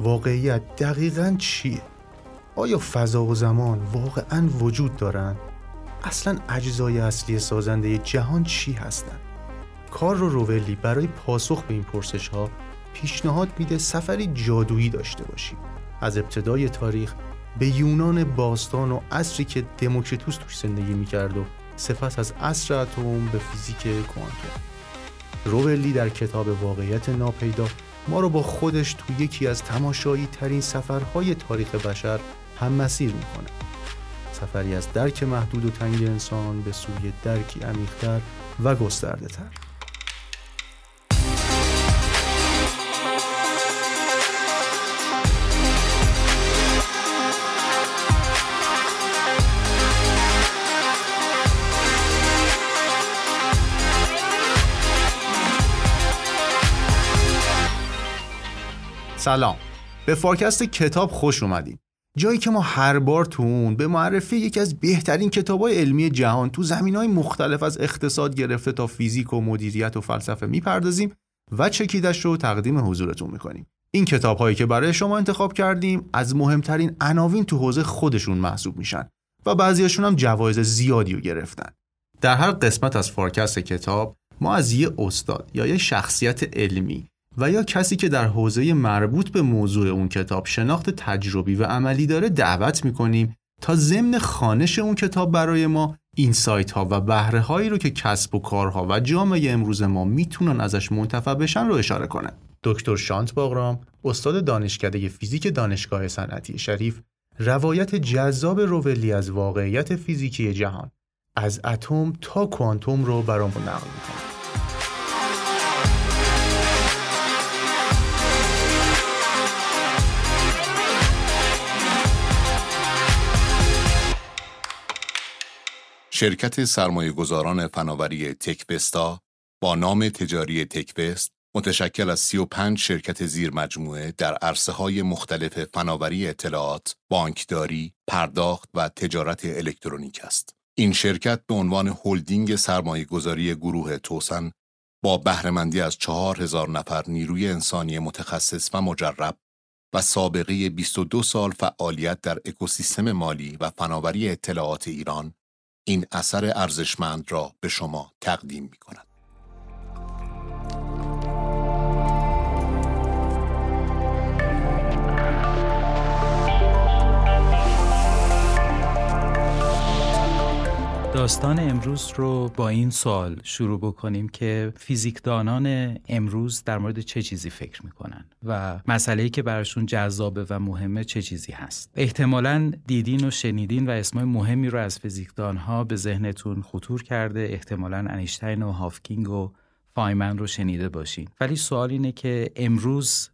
واقعیت دقیقا چیه؟ آیا فضا و زمان واقعا وجود دارند؟ اصلا اجزای اصلی سازنده جهان چی هستند؟ کار رو روولی برای پاسخ به این پرسش ها پیشنهاد میده سفری جادویی داشته باشیم از ابتدای تاریخ به یونان باستان و عصری که دموکریتوس توش زندگی می‌کرد و سپس از عصر اتم به فیزیک کوانتوم روولی در کتاب واقعیت ناپیدا ما رو با خودش تو یکی از تماشایی ترین سفرهای تاریخ بشر هم مسیر می‌کنه. سفری از درک محدود و تنگ انسان به سوی درکی عمیقتر و گسترده تر سلام. به فارکست کتاب خوش اومدیم جایی که ما هر بار تو اون به معرفی یکی از بهترین های علمی جهان تو زمینه های مختلف از اقتصاد گرفته تا فیزیک و مدیریت و فلسفه می‌پردازیم و چکیدش رو تقدیم حضورتون می‌کنیم. این کتاب هایی که برای شما انتخاب کردیم از مهمترین عناوین تو حوزه خودشون محسوب میشن و بعضیاشون هم جوایز زیادی رو گرفتن. در هر قسمت از فارکست کتاب ما از یه استاد یا یه شخصیت علمی و یا کسی که در حوزه مربوط به موضوع اون کتاب شناخت تجربی و عملی داره دعوت می‌کنیم تا ضمن خانش اون کتاب برای ما این سایت ها و بهره هایی رو که کسب و کارها و جامعه امروز ما می‌تونن ازش منتفع بشن رو اشاره کنه. دکتر شانت باغرام استاد دانشکده فیزیک دانشگاه صنعتی شریف روایت جذاب روولی از واقعیت فیزیکی جهان از اتم تا کوانتوم رو برامون نقل می‌کنه. شرکت سرمایه گذاران فناوری تکبستا با نام تجاری تکبست متشکل از 35 شرکت زیر مجموعه در عرصه های مختلف فناوری اطلاعات، بانکداری، پرداخت و تجارت الکترونیک است. این شرکت به عنوان هلدینگ سرمایه گذاری گروه توسن با بهرهمندی از 4000 نفر نیروی انسانی متخصص و مجرب و سابقه 22 سال فعالیت در اکوسیستم مالی و فناوری اطلاعات ایران این اثر ارزشمند را به شما تقدیم می کند. داستان امروز رو با این سوال شروع بکنیم که فیزیکدانان امروز در مورد چه چیزی فکر می‌کنن و مسئله که براشون جذابه و مهمه چه چیزی هست. احتمالا دیدین و شنیدین و اسمای مهمی رو از فیزیکدانها به ذهنتون خطور کرده. احتمالا انیشتین و هافکینگ و فایمن رو شنیده باشین. ولی سوال اینه که امروز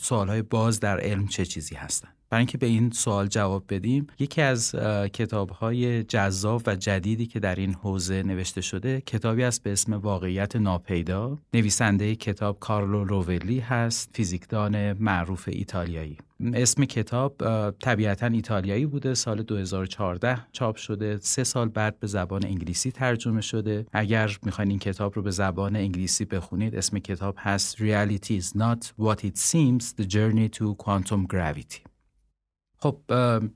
سوالهای باز در علم چه چیزی هستن؟ برای اینکه به این سوال جواب بدیم یکی از کتابهای جذاب و جدیدی که در این حوزه نوشته شده کتابی است به اسم واقعیت ناپیدا. نویسنده کتاب کارلو روولی هست فیزیکدان معروف ایتالیایی. اسم کتاب طبیعتا ایتالیایی بوده سال 2014 چاپ شده. سه سال بعد به زبان انگلیسی ترجمه شده. اگر می‌خواین این کتاب رو به زبان انگلیسی بخونید اسم کتاب هست Reality is not what it seems the journey to quantum gravity. خب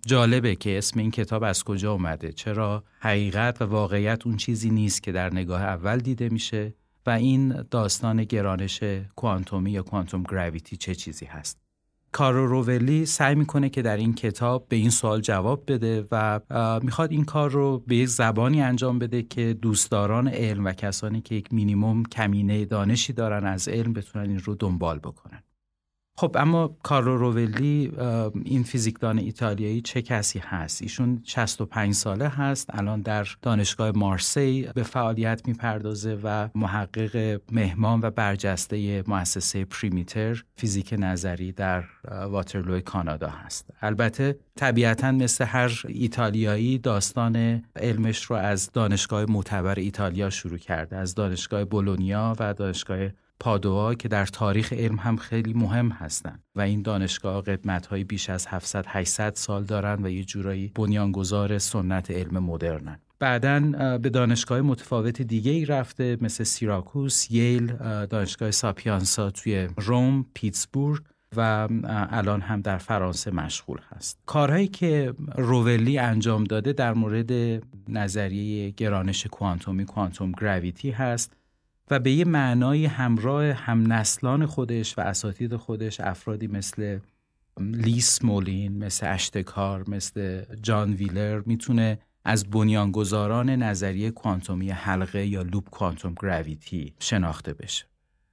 جالبه که اسم این کتاب از کجا اومده. چرا؟ حقیقت و واقعیت اون چیزی نیست که در نگاه اول دیده میشه و این داستان گرانش کوانتومی یا کوانتوم گراویتی چه چیزی هست. کارو روولی سعی می‌کنه که در این کتاب به این سوال جواب بده و می‌خواد این کار رو به یک زبانی انجام بده که دوستداران علم و کسانی که یک مینیموم کمینه دانشی دارن از علم بتونن این رو دنبال بکنن. خب اما کارلو روولی این فیزیکدان ایتالیایی چه کسی هست؟ ایشون 65 ساله هست الان در دانشگاه مارسی به فعالیت می‌پردازه و محقق مهمان و برجسته مؤسسه پریمیتر فیزیک نظری در واترلو کانادا هست. البته طبیعتا مثل هر ایتالیایی داستان علمش رو از دانشگاه معتبر ایتالیا شروع کرده از دانشگاه بولونیا و دانشگاه پادوا که در تاریخ علم هم خیلی مهم هستند و این دانشگاه قدمت های بیش از 700 800 سال دارن و یه جورایی بنیانگذار سنت علم مدرنن. بعدا به دانشگاه متفاوت دیگه ای رفته مثل سیراکوس، ییل، دانشگاه ساپیانسا توی روم، پیتسبورگ و الان هم در فرانسه مشغول هست. کارهایی که روولی انجام داده در مورد نظریه گرانش کوانتومی کوانتوم گراویتی هست. و به یه معنای همراه هم نسلان خودش و اساتید خودش افرادی مثل لیس مولین مثل اشتکار مثل جان ویلر می‌تونه از بنیانگذاران نظریه کوانتومی حلقه یا لوپ کوانتوم گراویتی شناخته بشه.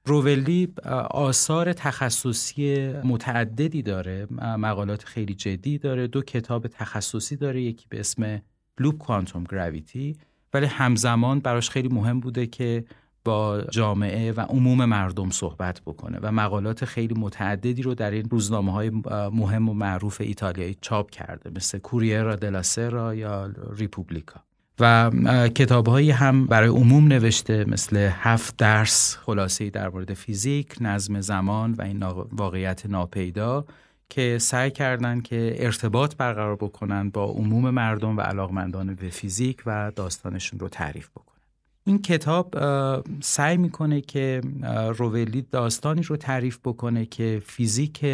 روولی آثار تخصصی متعددی داره مقالات خیلی جدی داره دو کتاب تخصصی داره یکی به اسم لوپ کوانتوم گراویتی ولی همزمان براش خیلی مهم بوده که با جامعه و عموم مردم صحبت بکنه و مقالات خیلی متعددی رو در این روزنامه های مهم و معروف ایتالیایی چاپ کرده مثل کوریرا دلا سرا یا ریپوبلیکا و کتابهایی هم برای عموم نوشته مثل هفت درس خلاصه در مورد فیزیک، نظم زمان و این واقعیت ناپیدا که سعی کردند که ارتباط برقرار بکنن با عموم مردم و علاقمندان به فیزیک و داستانشون رو تعریف بکنن. این کتاب سعی می‌کنه که روولی داستانی رو تعریف بکنه که فیزیک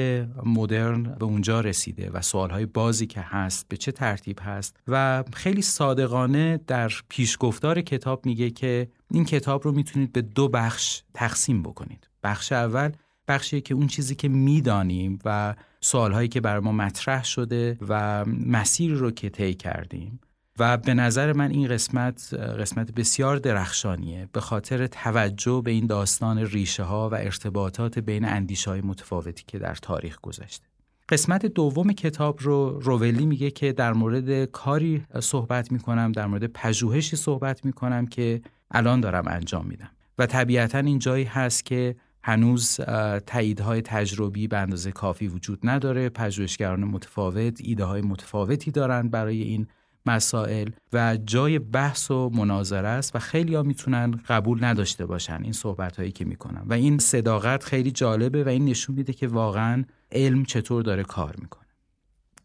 مدرن به اونجا رسیده و سوالهای بازی که هست به چه ترتیب هست و خیلی صادقانه در پیشگفتار کتاب میگه که این کتاب رو می‌تونید به دو بخش تقسیم بکنید. بخش اول بخشی که اون چیزی که می‌دانیم و سوالهایی که بر ما مطرح شده و مسیری رو که طی کردیم. و به نظر من این قسمت قسمت بسیار درخشانیه به خاطر توجه به این داستان ریشه ها و ارتباطات بین اندیشه های متفاوتی که در تاریخ گذشته. قسمت دوم کتاب رو روولی میگه که در مورد کاری صحبت می‌کنم در مورد پژوهشی صحبت می‌کنم که الان دارم انجام میدم. و طبیعتا این جایی هست که هنوز تاییدهای تجربی به اندازه کافی وجود نداره. پژوهشگران متفاوت ایده های متفاوتی دارن برای این مسائل و جای بحث و مناظره است و خیلی ها می‌تونن قبول نداشته باشن این صحبت هایی که می‌کنن. و این صداقت خیلی جالبه و این نشون میده که واقعا علم چطور داره کار می‌کنه.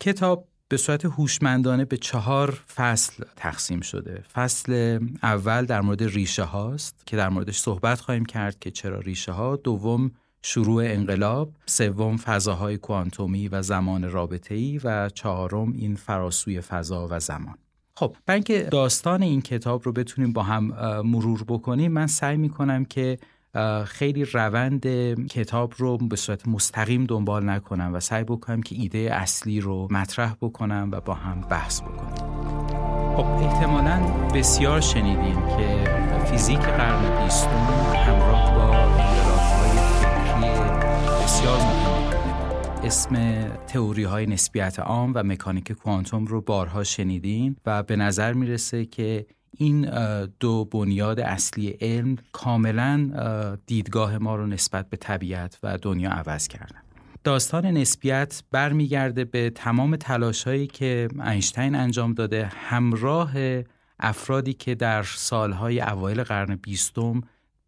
کتاب به صورت هوشمندانه به چهار فصل تقسیم شده. فصل اول در مورد ریشه هاست که در موردش صحبت خواهیم کرد که چرا ریشه ها. دوم شروع انقلاب، سوم فضاهای کوانتومی و زمان رابطه‌ای و چهارم این فراسوی فضا و زمان. خب برای اینکه داستان این کتاب رو بتونیم با هم مرور بکنیم من سعی می‌کنم که خیلی روند کتاب رو به صورت مستقیم دنبال نکنم و سعی بکنم که ایده اصلی رو مطرح بکنم و با هم بحث بکنم خب احتمالا بسیار شنیدیم که فیزیک قرن بیستم همراه با بسیار اسم تئوری های نسبیت عام و مکانیک کوانتوم رو بارها شنیدیم و به نظر می‌رسه که این دو بنیاد اصلی علم کاملا دیدگاه ما رو نسبت به طبیعت و دنیا عوض کردن. داستان نسبیت برمیگرده به تمام تلاشهایی که اینشتین انجام داده همراه افرادی که در سالهای اوایل قرن بیستم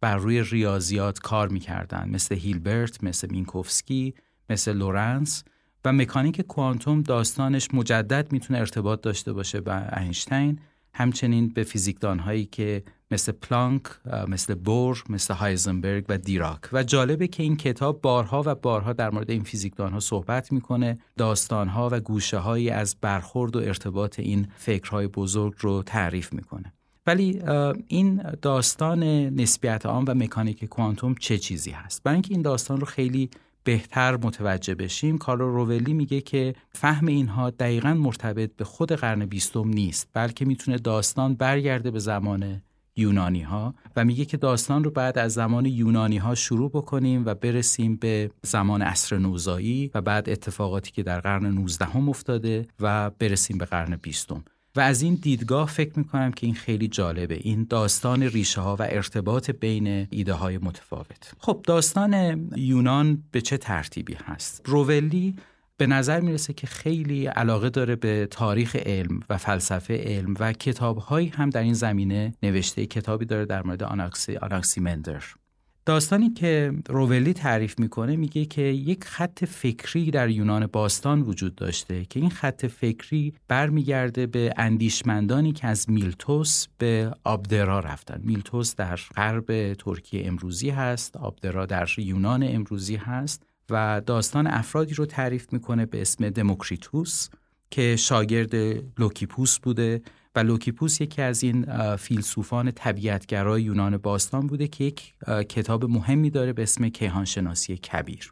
بر روی ریاضیات کار می‌کردن. مثل هیلبرت، مثل مینکوفسکی، مثل لورنتس و مکانیک کوانتوم داستانش مجدد می‌تونه ارتباط داشته باشه با اینشتین. همچنین به فیزیکدان هایی که مثل پلانک، مثل بور، مثل هایزنبرگ و دیراک. و جالبه که این کتاب بارها و بارها در مورد این فیزیکدان ها صحبت می‌کنه داستان ها و گوشه هایی از برخورد و ارتباط این فکرهای بزرگ رو تعریف می‌کنه. ولی این داستان نسبیت عام و مکانیک کوانتوم چه چیزی هست؟ برای اینکه این داستان رو خیلی بهتر متوجه بشیم کارلو روولی میگه که فهم اینها دقیقا مرتبط به خود قرن بیستم نیست بلکه می‌تونه داستان برگرده به زمان یونانی ها و میگه که داستان رو بعد از زمان یونانی ها شروع بکنیم و برسیم به زمان عصر نوزایی و بعد اتفاقاتی که در قرن 19 هم افتاده و برسیم به قرن بیستم. و از این دیدگاه فکر می‌کنم که این خیلی جالبه. این داستان ریشه ها و ارتباط بین ایده های متفاوت. خب داستان یونان به چه ترتیبی هست؟ روولی به نظر می‌رسه که خیلی علاقه داره به تاریخ علم و فلسفه علم و کتابهایی هم در این زمینه نوشته. کتابی داره در مورد آناکسی مندر داستانی که روولی تعریف می‌کنه میگه که یک خط فکری در یونان باستان وجود داشته که این خط فکری برمیگرده به اندیشمندانی که از میلتوس به آبدرا رفتن. میلتوس در غرب ترکیه امروزی هست آبدرا در یونان امروزی هست و داستان افرادی رو تعریف می‌کنه به اسم دموکریتوس که شاگرد لوکیپوس بوده و لوکیپوس یکی از این فیلسوفان طبیعتگرای یونان باستان بوده که یک کتاب مهمی داره به اسم کیهانشناسی کبیر.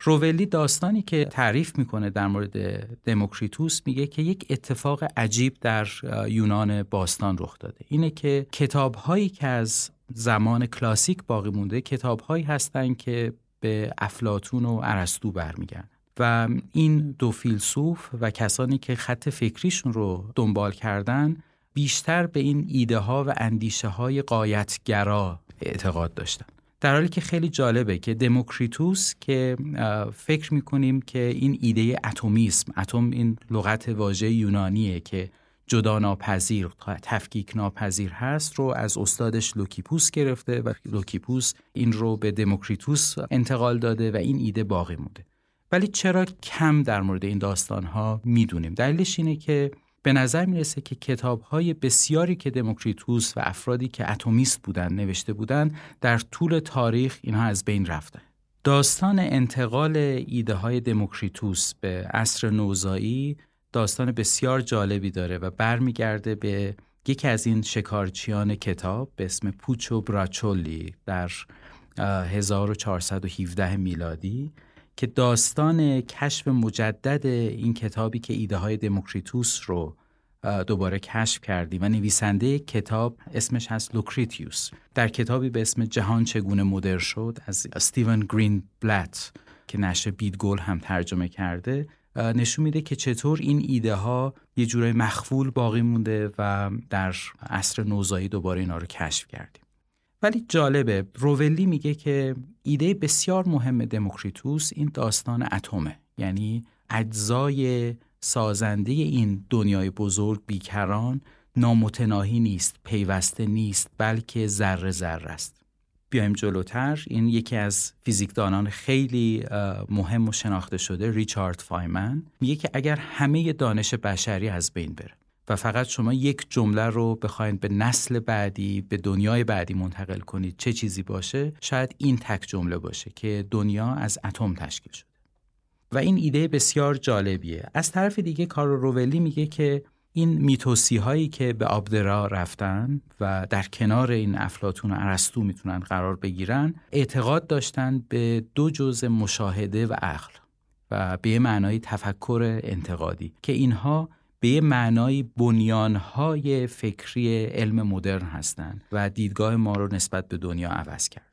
روولی داستانی که تعریف می‌کنه در مورد دموکریتوس میگه که یک اتفاق عجیب در یونان باستان رخ داده. اینه که کتاب هایی که از زمان کلاسیک باقی مونده کتاب هایی هستند که به افلاطون و ارسطو برمیگردن. و این دو فیلسوف و کسانی که خط فکریشون رو دنبال کردن بیشتر به این ایده ها و اندیشه های غایتگرا اعتقاد داشتن. در حالی که خیلی جالبه که دموکریتوس که فکر می‌کنیم که این ایده اتمیسم اتم این لغت واژه یونانیه که جدا ناپذیر تفکیک ناپذیر هست رو از استادش لوکیپوس گرفته و لوکیپوس این رو به دموکریتوس انتقال داده و این ایده باقی مونده. ولی چرا کم در مورد این داستان ها می‌دونیم؟ دلیلش اینه که به نظر می‌رسه که کتاب های بسیاری که دموکریتوس و افرادی که اتمیست بودن نوشته بودن در طول تاریخ اینها از بین رفته. داستان انتقال ایده های دموکریتوس به عصر نوزایی داستان بسیار جالبی داره و برمیگرده به یکی از این شکارچیان کتاب به اسم پوچو براچولی در 1417 میلادی. که داستان کشف مجدد این کتابی که ایده های دموکریتوس رو دوباره کشف کرده و نویسنده کتاب اسمش هست لوکرتیوس. در کتابی به اسم جهان چگونه مدرن شد از استیون گرین بلت که نشر بیدگل هم ترجمه کرده نشون میده که چطور این ایده ها یه جورای مغفول باقی مونده و در عصر نوزایی دوباره اینا رو کشف کردیم. ولی جالبه روولی میگه که ایده بسیار مهم دموکریتوس این داستان اتمه. یعنی اجزای سازنده این دنیای بزرگ بیکران نامتناهی نیست پیوسته نیست بلکه ذره ذره است. بیایم جلوتر. این یکی از فیزیکدانان خیلی مهم و شناخته شده ریچارد فایمن. میگه که اگر همه دانش بشری از بین بره فقط شما یک جمله رو بخواید به نسل بعدی به دنیای بعدی منتقل کنید چه چیزی باشه شاید این تک جمله باشه که دنیا از اتم تشکیل شده. و این ایده بسیار جالبیه. از طرف دیگه کارو روولی میگه که این میتوسی هایی که به آبدرا رفتن و در کنار این افلاتون و ارسطو می‌تونن قرار بگیرن اعتقاد داشتن به دو جزء مشاهده و عقل و به معنای تفکر انتقادی که اینها به معنای بنیانهای فکری علم مدرن هستند و دیدگاه ما رو نسبت به دنیا عوض کرد.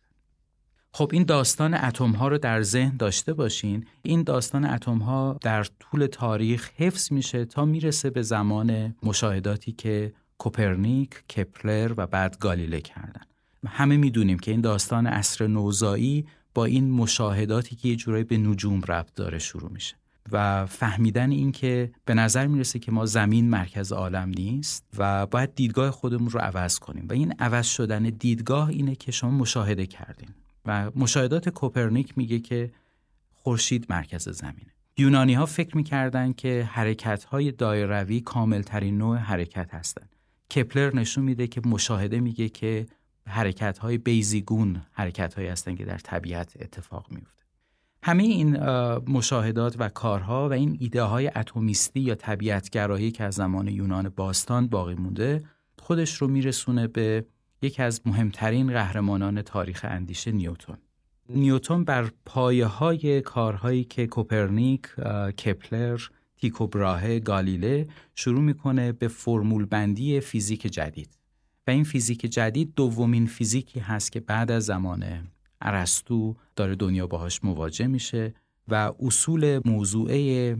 خب این داستان اتم ها رو در ذهن داشته باشین. این داستان اتم ها در طول تاریخ حفظ میشه تا می‌رسه به زمان مشاهداتی که کوپرنیک، کپلر و بعد گالیله کردن. همه می‌دونیم که این داستان عصر نوزایی با این مشاهداتی که یه جورایی به نجوم ربط داره شروع میشه. و فهمیدن این که به نظر می‌رسه که ما زمین مرکز عالم نیست و باید دیدگاه خودمون رو عوض کنیم. و این عوض شدن دیدگاه اینه که شما مشاهده کردین. و مشاهدات کوپرنیک میگه که خورشید مرکز زمینه. یونانی ها فکر می‌کردن که حرکت های دایروی کامل ترین نوع حرکت هستند. کپلر نشون میده که مشاهده میگه که حرکت های بیزیگون حرکت هایی هستند که در طبیعت اتفاق میفته همه این مشاهدات و کارها و این ایده های اتمیستی یا طبیعتگرایی که از زمان یونان باستان باقی مونده خودش رو میرسونه به یکی از مهمترین قهرمانان تاریخ اندیشه نیوتون نیوتون بر پایه های کارهایی که کوپرنیک، کپلر، تیکو براهه، گالیله شروع می‌کنه به فرمول بندی فیزیک جدید. و این فیزیک جدید دومین فیزیکی هست که بعد از زمان ارسطو داره دنیا باهاش مواجه میشه و اصول موضوعه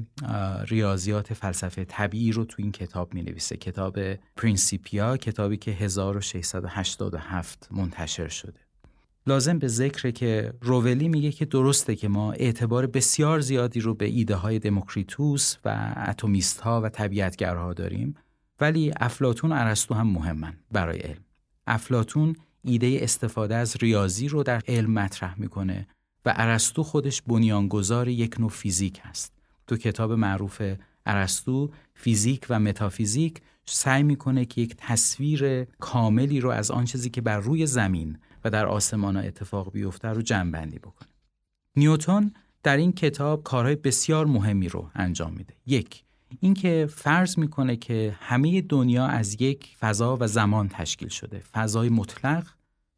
ریاضیات فلسفه طبیعی رو تو این کتاب می نویسه کتاب پرینسیپیا کتابی که 1687 منتشر شده. لازم به ذکر که روولی میگه که درسته که ما اعتبار بسیار زیادی رو به ایده های دموکریتوس و اتمیست ها و طبیعتگرها داریم ولی افلاتون و ارسطو هم مهمن برای علم. افلاتون ایده استفاده از ریاضی رو در علم مطرح می‌کنه و ارسطو خودش بنیانگذار یک نوع فیزیک است. تو کتاب معروف ارسطو فیزیک و متافیزیک سعی می‌کنه که یک تصویر کاملی رو از آن چیزی که بر روی زمین و در آسمان ها اتفاق بیفته رو جمع بندی بکنه. نیوتون در این کتاب کارهای بسیار مهمی رو انجام میده یک اینکه فرض می‌کنه که همه دنیا از یک فضا و زمان تشکیل شده. فضای مطلق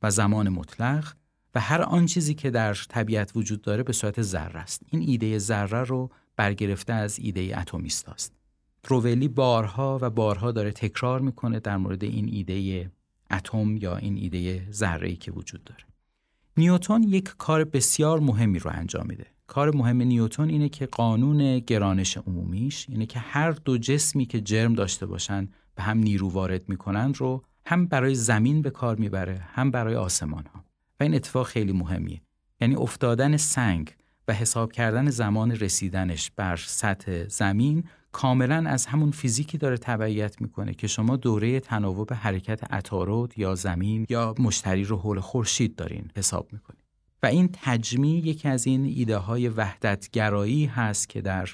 و زمان مطلق و هر آن چیزی که در طبیعت وجود داره به صورت ذره است. این ایده ذره رو برگرفته از ایده اتمیست است. روولی بارها و بارها داره تکرار می‌کنه در مورد این ایده اتم یا این ایده ذره که وجود داره. نیوتون یک کار بسیار مهمی رو انجام میده. کار مهم نیوتون اینه که قانون گرانش عمومیش اینه که هر دو جسمی که جرم داشته باشن به هم نیرو وارد می‌کنن رو هم برای زمین به کار می‌بره هم برای آسمان ها و این اتفاق خیلی مهمیه. یعنی افتادن سنگ و حساب کردن زمان رسیدنش بر سطح زمین کاملا از همون فیزیکی داره تبعیت می‌کنه که شما دوره تناوب حرکت عطارد یا زمین یا مشتری رو حول خورشید دارین حساب می‌کنید و این تجمیع یکی از این ایده های وحدتگرایی هست که در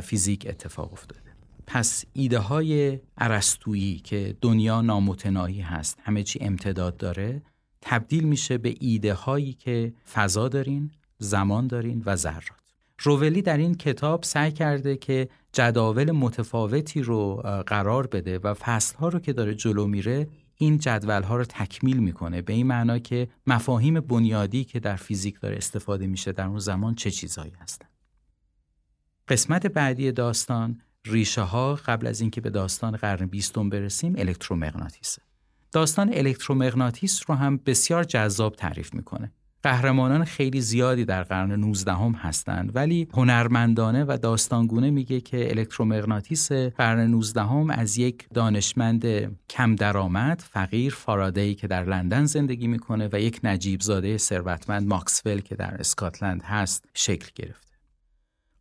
فیزیک اتفاق افتاده. پس ایده های عرستویی که دنیا نامتناهی هست همه چی امتداد داره تبدیل میشه به ایده هایی که فضا دارین زمان دارین و ذرات. روولی در این کتاب سعی کرده که جداول متفاوتی رو قرار بده و فصلها رو که داره جلو میره این جدول ها رو تکمیل می‌کنه به این معنا که مفاهیم بنیادی که در فیزیک داره استفاده میشه در اون زمان چه چیزهایی هستن. قسمت بعدی داستان ریشه ها قبل از اینکه به داستان قرن بیستم برسیم الکترومغناطیسه. داستان الکترومغناطیس رو هم بسیار جذاب تعریف می‌کنه. قهرمانان خیلی زیادی در قرن 19 هم هستند ولی هنرمندانه و داستانگونه میگه که الکترومغناطیس قرن 19 هم از یک دانشمند کم درآمد فقیر فارادی که در لندن زندگی می‌کنه و یک نجیب زاده ثروتمند ماکسول که در اسکاتلند هست شکل گرفته.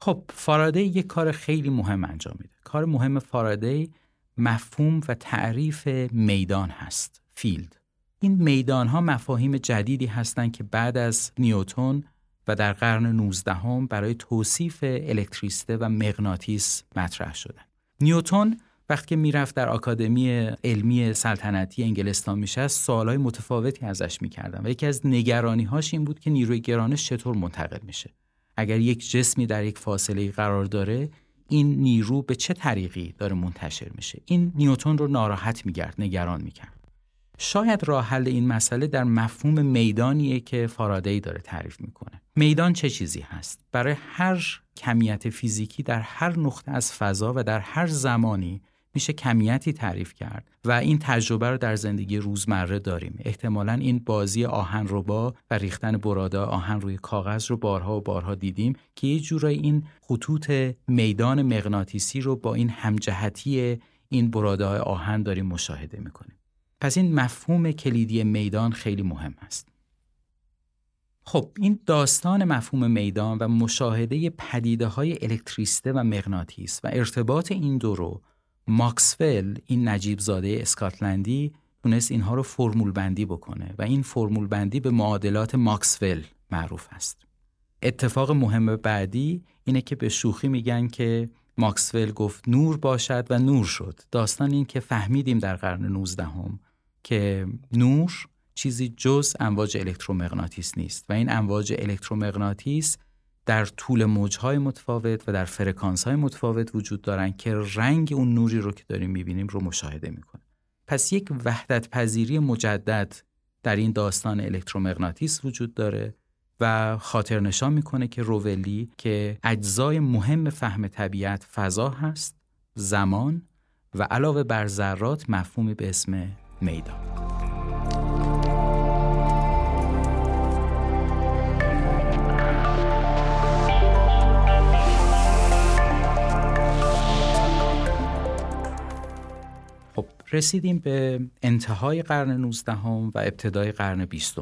خب فارادی یک کار خیلی مهم انجام میده. کار مهم فارادی مفهوم و تعریف میدان هست field. این میدان ها مفاهیم جدیدی هستند که بعد از نیوتون و در قرن 19 هم برای توصیف الکتریسته و مغناطیس مطرح شدن. نیوتون وقتی که می‌رفت در آکادمی علمی سلطنتی انگلستان میشه سوالای متفاوتی ازش می‌کردن و یکی از نگرانی هاش این بود که نیروی گرانش چطور منتقل میشه. اگر یک جسمی در یک فاصله قرار داره این نیرو به چه طریقی داره منتشر میشه؟ این نیوتون رو ناراحت میگرد نگران می‌کرد. شاید راه حل این مسئله در مفهوم میدانیه که فارادی داره تعریف می‌کنه. میدان چه چیزی هست؟ برای هر کمیت فیزیکی در هر نقطه از فضا و در هر زمانی میشه کمیتی تعریف کرد و این تجربه رو در زندگی روزمره داریم. احتمالا این بازی آهن ربا و ریختن برادا آهن روی کاغذ رو بارها و بارها دیدیم که یه جورایی این خطوط میدان مغناطیسی رو با این همجهتی این براده آهن داریم مشاهده می‌کنیم. پس این مفهوم کلیدی میدان خیلی مهم است. خب این داستان مفهوم میدان و مشاهده پدیده های الکتریسته و مغناطیس و ارتباط این دو رو ماکسول این نجیب زاده اسکاتلندی تونست اینها رو فرمول بندی بکنه و این فرمول بندی به معادلات ماکسول معروف است. اتفاق مهم بعدی اینه که به شوخی میگن که ماکسول گفت نور باشد و نور شد. داستان این که فهمیدیم در قرن 19 هم که نور چیزی جز امواج الکترومغناطیس نیست و این امواج الکترومغناطیس در طول موجهای متفاوت و در فرکانس های متفاوت وجود دارن که رنگ اون نوری رو که داریم می‌بینیم رو مشاهده می‌کنه. پس یک وحدت پذیری مجدد در این داستان الکترومغناطیس وجود داره و خاطر نشان می‌کنه که روولی که اجزای مهم فهم طبیعت فضا هست زمان و علاوه بر ذرات مفهومی به اسم میدان. خب رسیدیم به انتهای قرن 19 و ابتدای قرن 20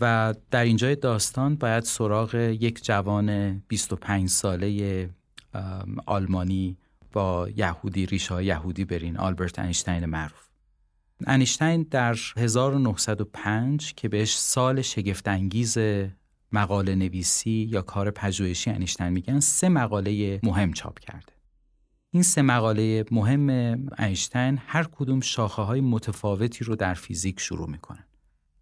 و در اینجای داستان باید سراغ یک جوان 25 ساله آلمانی با یهودی ریشه یهودی برین آلبرت اینشتین معروف. انیشتین در 1905 که بهش سال شگفتانگیز مقاله نویسی یا کار پژوهشی انیشتین میگن سه مقاله مهم چاپ کرده. این سه مقاله مهم اینشتین هر کدوم شاخه های متفاوتی رو در فیزیک شروع می‌کنن.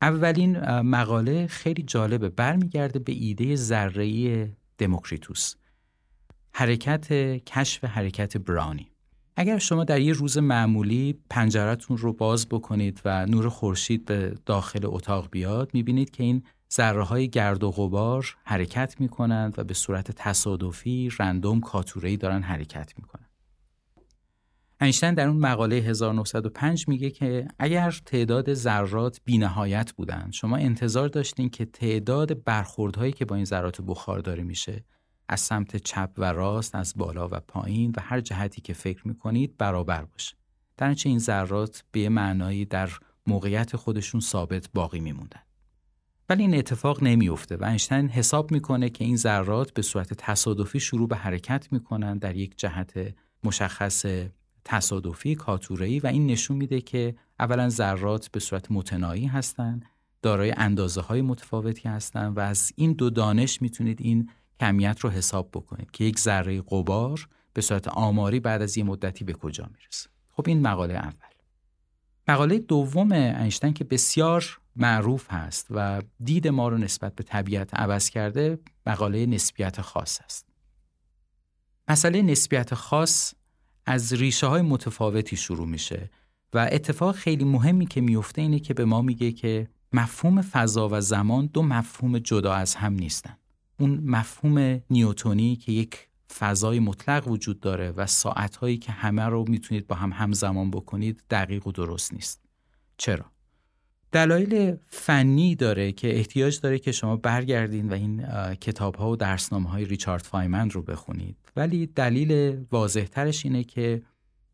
اولین مقاله خیلی جالبه. برمیگرده به ایده ذره‌ای دموکریتوس. حرکت کشف حرکت برانی. اگر شما در یه روز معمولی پنجرتون رو باز بکنید و نور خورشید به داخل اتاق بیاد می‌بینید که این ذره های گرد و غبار حرکت می‌کنند و به صورت تصادفی رندوم کاتورهی دارن حرکت می‌کنند. اینشتین در اون مقاله 1905 میگه که اگر تعداد ذرات بینهایت بودن شما انتظار داشتین که تعداد برخوردهایی که با این ذرات بخار داره میشه از سمت چپ و راست از بالا و پایین و هر جهتی که فکر می‌کنید برابر باشه. در این ذرات به معنایی در موقعیت خودشون ثابت باقی میموندن ولی این اتفاق نمیافته و اینشتین حساب می‌کنه که این ذرات به صورت تصادفی شروع به حرکت می‌کنن در یک جهت مشخص تصادفی کاتوره‌ای و این نشون میده که اولا ذرات به صورت متنایی هستند دارای اندازه های متفاوتی هستند و از این دو دانش می‌تونید این کمیت رو حساب بکنید که یک ذره قبار به صورت آماری بعد از یه مدتی به کجا می‌رسه. خب این مقاله اول. مقاله دوم اینشتین که بسیار معروف هست و دید ما رو نسبت به طبیعت عوض کرده مقاله نسبیت خاص است. مسئله نسبیت خاص از ریشه های متفاوتی شروع میشه و اتفاق خیلی مهمی که میفته اینه که به ما میگه که مفهوم فضا و زمان دو مفهوم جدا از هم نیستن. اون مفهوم نیوتونی که یک فضای مطلق وجود داره و ساعتهایی که همه رو می‌تونید با هم همزمان بکنید دقیق و درست نیست. چرا؟ دلایل فنی داره که احتیاج داره که شما برگردین و این کتاب ها و درسنامه های ریچارد فایمن رو بخونید. ولی دلیل واضح ترش اینه که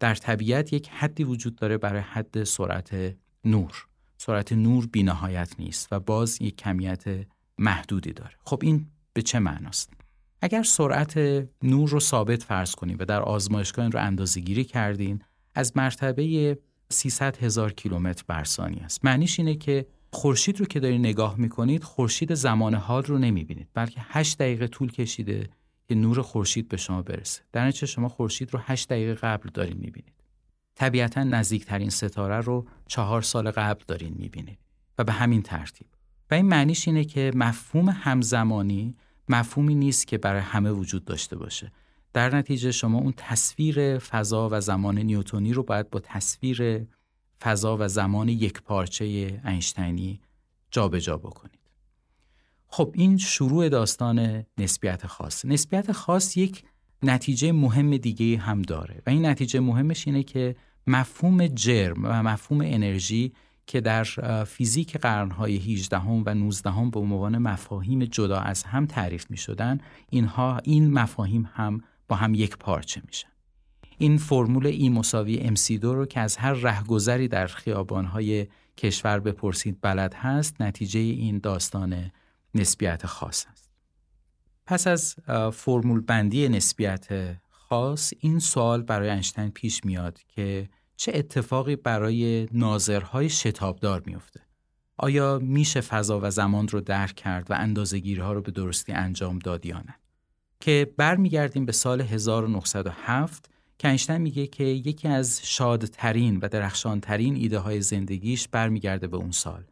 در طبیعت یک حدی وجود داره برای حد سرعت نور. سرعت نور بینهایت نیست و باز یک کمیت محدودی داره. خب این به چه معناست؟ اگر سرعت نور رو ثابت فرض کنیم و در آزمایشگاه این رو اندازه گیری کردین از مرتبه 300 هزار کیلومتر بر ثانیه است. معنیش اینه که خورشید رو که دارید نگاه می‌کنید خورشید زمان حال رو نمی‌بینید بلکه 8 دقیقه طول کشیده که نور خورشید به شما برسه. در نتیجه شما خورشید رو 8 دقیقه قبل دارین می‌بینید. طبیعتا نزدیکترین ستاره رو چهار سال قبل دارین می‌بینید و به همین ترتیب. و این معنیش اینه که مفهوم همزمانی مفهومی نیست که برای همه وجود داشته باشه. در نتیجه شما اون تصویر فضا و زمان نیوتونی رو باید با تصویر فضا و زمان یک پارچه اینشتینی جابجا جا بکنید. خب این شروع داستان نسبیت خاص. نسبیت خاص یک نتیجه مهم دیگه هم داره و این نتیجه مهمش اینه که مفهوم جرم و مفهوم انرژی که در فیزیک قرنهای 18 و 19 به عنوان مفاهیم جدا از هم تعریف می شدن اینها این مفاهیم هم با هم یک پارچه میشن. این فرمول ای مساوی MC2 رو که از هر رهگذری در خیابانهای کشور بپرسید بلد هست نتیجه این داستان نسبیت خاص است. پس از فرمول بندی نسبیت خاص این سوال برای انشتین پیش میاد که چه اتفاقی برای ناظرهای شتابدار میفته آیا میشه فضا و زمان رو درک کرد و اندازه‌گیری ها رو به درستی انجام داد یا نه؟ که برمیگردیم به سال 1907 که اینشتین میگه که یکی از شادترین و درخشانترین ایده های زندگیش برمیگرده به اون سال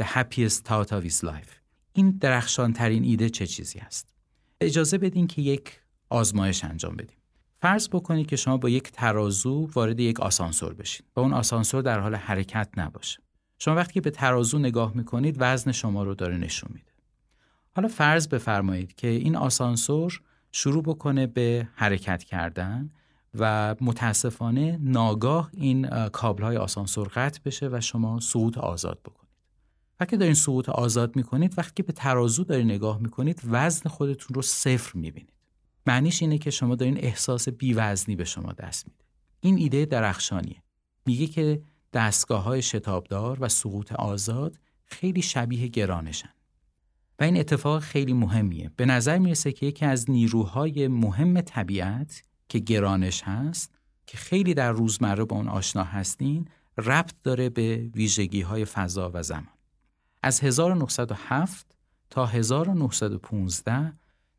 The happiest thought of his life. این درخشانترین ایده چه چیزی است؟ اجازه بدین که یک آزمایش انجام بدیم. فرض بکنید که شما با یک ترازو وارد یک آسانسور بشید و اون آسانسور در حال حرکت نباشه شما وقتی که به ترازو نگاه می‌کنید وزن شما رو داره نشون میده حالا فرض بفرمایید که این آسانسور شروع بکنه به حرکت کردن و متاسفانه ناگاه این کابل های آسانسور قطع بشه و شما سقوط آزاد بکنید. وقتی دارین سقوط آزاد می‌کنید وقتی که به ترازو داری نگاه می‌کنید وزن خودتون رو صفر می‌بینید. معنیش اینه که شما دارین احساس بیوزنی به شما دست میده. این ایده درخشانیه. میگه که دستگاه های شتابدار و سقوط آزاد خیلی شبیه گرانشن. و این اتفاق خیلی مهمیه به نظر می‌رسه که یکی از نیروهای مهم طبیعت که گرانش هست که خیلی در روزمره با اون آشنا هستین ربط داره به ویژگی های فضا و زمان از 1907 تا 1915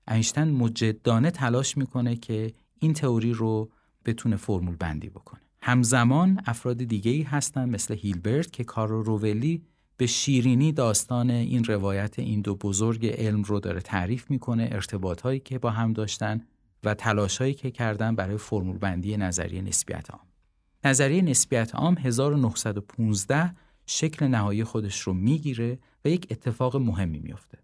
اینشتین مجدانه تلاش می‌کنه که این تئوری رو بتونه فرمول بندی بکنه. همزمان افراد دیگه ای هستن مثل هیلبرت که کارو روولی به شیرینی داستان این روایت این دو بزرگ علم رو داره تعریف می‌کنه ارتباط هایی که با هم داشتن و تلاش هایی که کردن برای فرمول بندی نظریه نسبیت عام. نظریه نسبیت عام 1915 شکل نهایی خودش رو می‌گیره و یک اتفاق مهمی میفته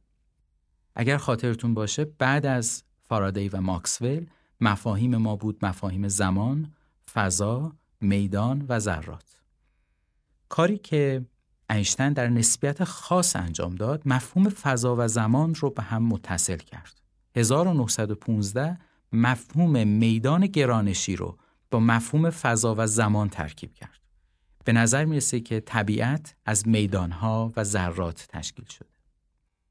اگر خاطرتون باشه بعد از فارادی و ماکسول مفاهیم ما بود مفاهیم زمان، فضا، میدان و ذرات. کاری که اینشتین در نسبیت خاص انجام داد مفهوم فضا و زمان رو به هم متصل کرد. 1915 مفهوم میدان گرانشی رو با مفهوم فضا و زمان ترکیب کرد. به نظر می‌رسه که طبیعت از میدانها و ذرات تشکیل شده.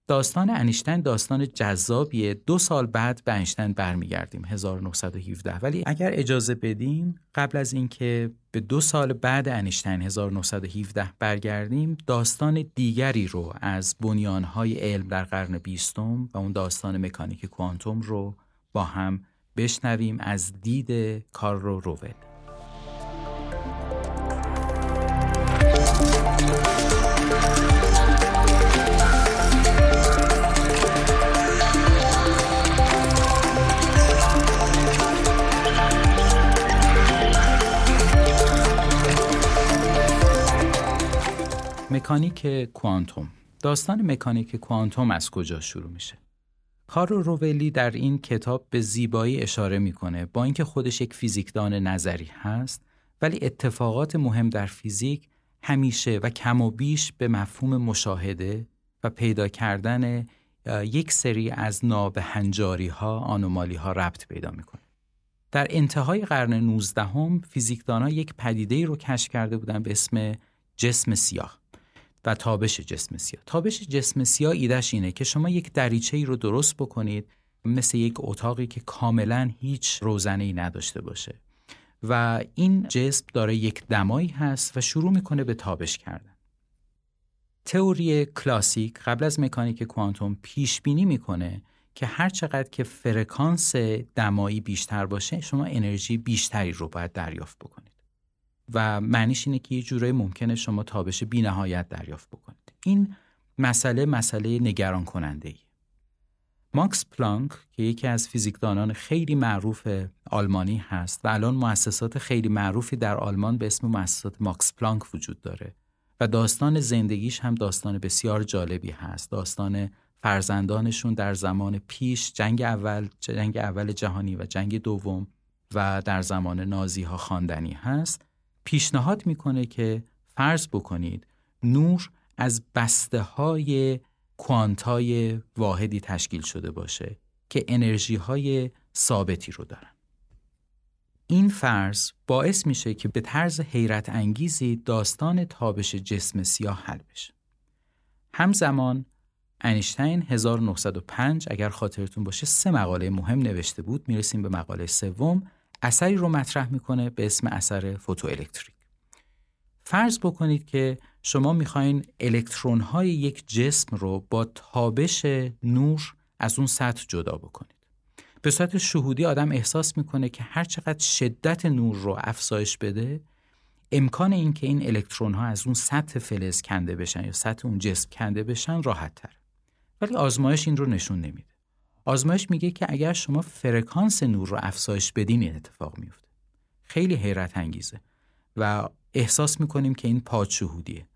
داستان انیشتین داستان جذابیه. دو سال بعد به انیشتین برمیگردیم 1917 ولی اگر اجازه بدیم قبل از اینکه به دو سال بعد انیشتین 1917 برگردیم داستان دیگری رو از بنیانهای علم در قرن بیستم و اون داستان مکانیک کوانتوم رو با هم بشنویم از دید کارلو روول. مکانیک کوانتوم. داستان مکانیک کوانتوم از کجا شروع میشه؟ کارو روولی در این کتاب به زیبایی اشاره می‌کنه با اینکه خودش یک فیزیکدان نظری هست ولی اتفاقات مهم در فیزیک همیشه و کم و بیش به مفهوم مشاهده و پیدا کردن یک سری از نابهنجاری ها آنومالی ها ربط پیدا می‌کنه. در انتهای قرن 19 هم یک پدیده رو کشف کرده بودن به اسم جسم سیاه. و تابش جسم سیاه. تابش جسم سیاه ایدهش اینه که شما یک دریچه ای رو درست بکنید مثل یک اتاقی که کاملا هیچ روزنه ای نداشته باشه. و این جسم داره یک دمایی هست و شروع می‌کنه به تابش کردن. تئوری کلاسیک قبل از مکانیک کوانتوم پیش بینی می‌کنه که هر چقدر که فرکانس دمایی بیشتر باشه شما انرژی بیشتری رو باید دریافت بکنید. و معنیش اینه که یه جورایی ممکنه شما تابش بی نهایت دریافت بکنید. این مسئله مسئله نگران کننده ای. ماکس پلانک که یکی از فیزیکدانان خیلی معروف آلمانی هست و الان مؤسسات خیلی معروفی در آلمان به اسم مؤسسات ماکس پلانک وجود داره و داستان زندگیش هم داستان بسیار جالبی هست. داستان فرزندانشون در زمان پیش جنگ اول جنگ اول جهانی و جنگ دوم و در زمان نازی ها خواندنی هست. پیشنهاد می‌کنه که فرض بکنید نور از بسته های کوانتای واحدی تشکیل شده باشه که انرژی های ثابتی رو دارن. این فرض باعث میشه که به طرز حیرت انگیزی داستان تابش جسم سیاه حل بشه. همزمان انیشتین 1905 اگر خاطرتون باشه سه مقاله مهم نوشته بود می‌رسیم به مقاله سوم اثری رو مطرح می‌کنه به اسم اثر فوتوالکتریک. فرض بکنید که شما می‌خواین الکترون های یک جسم رو با تابش نور از اون سطح جدا بکنید. به صورت شهودی آدم احساس می‌کنه که هر چقدر شدت نور رو افزایش بده امکان اینکه این الکترون ها از اون سطح فلز کنده بشن یا سطح اون جسم کنده بشن راحت تر. ولی آزمایش این رو نشون نمیده. آزمایش میگه که اگر شما فرکانس نور رو افزایش بدین این اتفاق میفته خیلی حیرت انگیزه و احساس می‌کنیم که این پادشهودیه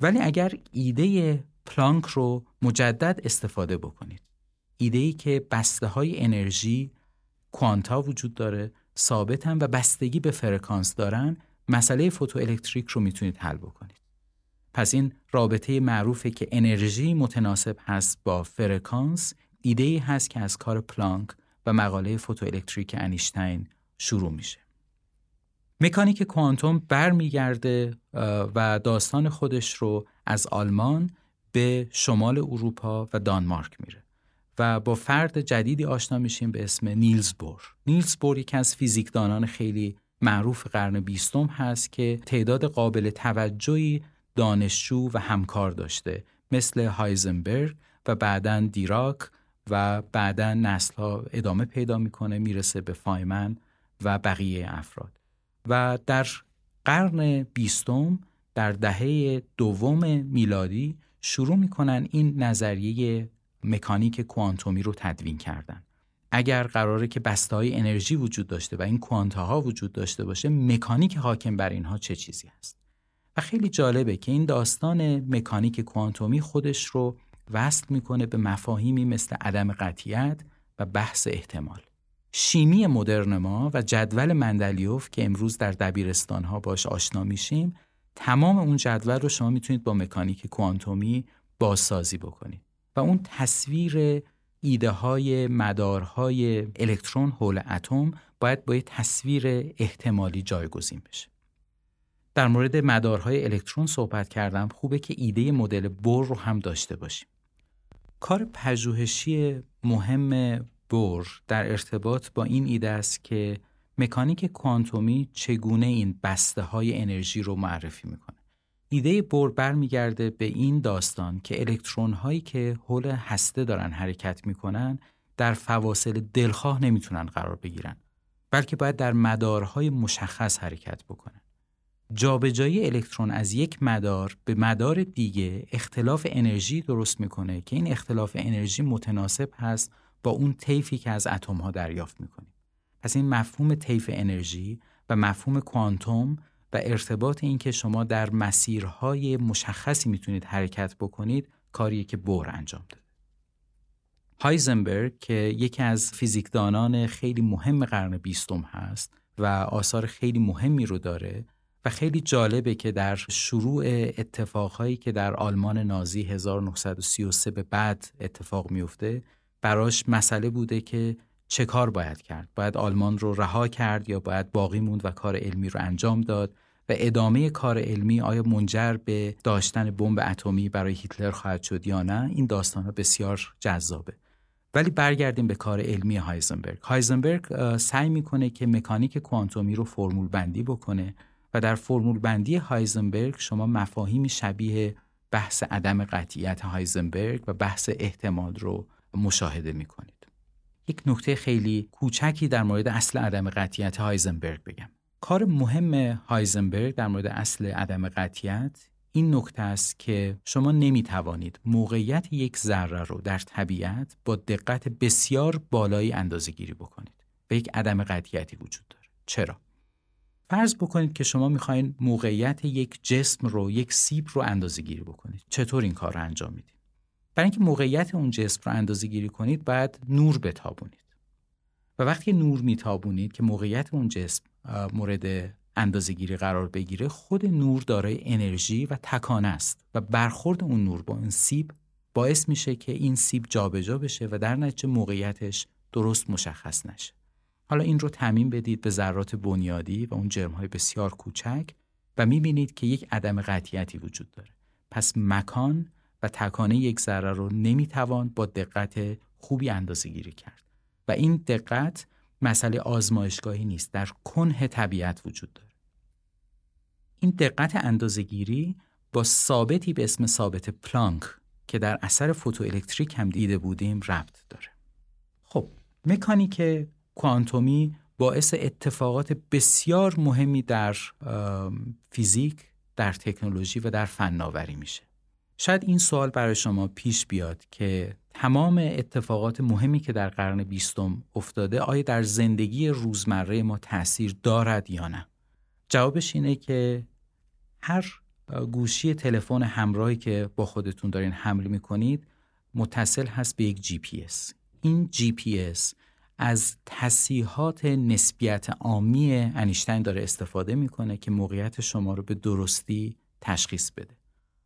ولی اگر ایده پلانک رو مجدد استفاده بکنید ایده ای که بسته های انرژی کوانتا وجود داره ثابتن و بستگی به فرکانس دارن مسئله فوتوالکتریک رو می‌تونید حل بکنید. پس این رابطه معروفه که انرژی متناسب هست با فرکانس ایده ای هست که از کار پلانک و مقاله فوتوالکتریک انیشتین شروع میشه. مکانیک کوانتوم برمیگرده و داستان خودش رو از آلمان به شمال اروپا و دانمارک میره و با فرد جدیدی آشنا میشیم به اسم نیلز بور. نیلز بور یکی از فیزیکدانان خیلی معروف قرن بیستم هست که تعداد قابل توجهی دانشجو و همکار داشته مثل هایزنبرگ و بعدا دیراک و بعدا نسل ها ادامه پیدا می‌کنه می‌رسه به فایمن و بقیه افراد. و در قرن بیستم در دهه دوم میلادی شروع می‌کنن این نظریه مکانیک کوانتومی رو تدوین کردن. اگر قراره که بسته های انرژی وجود داشته و این کوانتاها وجود داشته باشه مکانیک حاکم بر اینها چه چیزی است و خیلی جالبه که این داستان مکانیک کوانتومی خودش رو وصل می‌کنه به مفاهیمی مثل عدم قطیت و بحث احتمال. شیمی مدرن ما و جدول مندلیوف که امروز در دبیرستان ها باش آشنا میشیم تمام اون جدول رو شما می‌تونید با مکانیک کوانتومی بازسازی بکنید و اون تصویر ایده های مدارهای الکترون حول اتم باید با یه تصویر احتمالی جایگزین بشه. در مورد مدارهای الکترون صحبت کردم خوبه که ایده مدل بور رو هم داشته باشیم. کار پژوهشی مهم بور در ارتباط با این ایده است که مکانیک کوانتومی چگونه این بسته های انرژی رو معرفی می‌کنه. ایده بور برمیگرده به این داستان که الکترون هایی که حول هسته دارن حرکت می‌کنن در فواصل دلخواه نمی‌تونن قرار بگیرن بلکه باید در مدارهای مشخص حرکت بکنن. جابجایی الکترون از یک مدار به مدار دیگه اختلاف انرژی درست می‌کنه که این اختلاف انرژی متناسب هست با اون طیفی که از اتم ها دریافت می‌کنیم پس این مفهوم طیف انرژی و مفهوم کوانتوم و ارتباط این که شما در مسیرهای مشخصی می‌تونید حرکت بکنید کاریه که بور انجام داده. هایزنبرگ که یکی از فیزیکدانان خیلی مهم قرن بیستم هست و آثار خیلی مهمی رو داره و خیلی جالبه که در شروع اتفاقهایی که در آلمان نازی 1933 به بعد اتفاق میفته براش مسئله بوده که چه کار باید کرد؟ باید آلمان رو رها کرد یا باید باقی موند و کار علمی رو انجام داد؟ و ادامه کار علمی آیا منجر به داشتن بمب اتمی برای هیتلر خواهد شد یا نه؟ این داستان ها بسیار جذابه. ولی برگردیم به کار علمی هایزنبرگ. هایزنبرگ سعی می‌کنه که مکانیک کوانتومی رو فرمول بندی بکنه و در فرمول بندی هایزنبرگ شما مفاهیمی شبیه بحث عدم قطعیت هایزنبرگ و بحث احتمال رو مشاهده می‌کنید. یک نکته خیلی کوچکی در مورد اصل عدم قطعیت هایزنبرگ بگم. کار مهم هایزنبرگ در مورد اصل عدم قطعیت این نکته است که شما نمی توانید موقعیت یک ذره رو در طبیعت با دقت بسیار بالایی اندازه گیری بکنید و یک عدم قطعیتی وجود داره. چرا؟ فرض بکنید که شما می‌خواین موقعیت یک جسم رو یک سیب رو اندازه گیری بکنید. چطور این کار رو انجام می‌دید؟ برای اینکه موقعیت اون جسم رو اندازه گیری کنید باید نور بتابونید. و وقتی نور میتابونید که موقعیت اون جسم مورد اندازه گیری قرار بگیره خود نور دارای انرژی و تکانه است و برخورد اون نور با این سیب باعث میشه که این سیب جابجا بشه و در نتیجه موقعیتش درست مشخص نشه. حالا این رو تعمین بدید به ذرات بنیادی و اون های بسیار کوچک و می‌بینید که یک عدم قطعیتی وجود داره. پس مکان و تکانه یک ذره رو نمی‌توان با دقت خوبی اندازه گیری کرد. و این دقت مسئله آزمایشگاهی نیست در کنه طبیعت وجود داره. این دقت اندازهگیری با ثابتی به اسم ثابت پلانک که در اثر فوتوالکتریک هم دیده بودیم ربط داره. خب مکانیک کوانتومی باعث اتفاقات بسیار مهمی در فیزیک، در تکنولوژی و در فناوری میشه. شاید این سوال برای شما پیش بیاد که تمام اتفاقات مهمی که در قرن بیستم افتاده آیا در زندگی روزمره ما تاثیر دارد یا نه؟ جوابش اینه که هر گوشی تلفن همراهی که با خودتون دارین حمل می‌کنید متصل هست به یک جی پی اس. این جی پی اس از تصحیحات نسبیت عامی انیشتین داره استفاده می‌کنه که موقعیت شما رو به درستی تشخیص بده.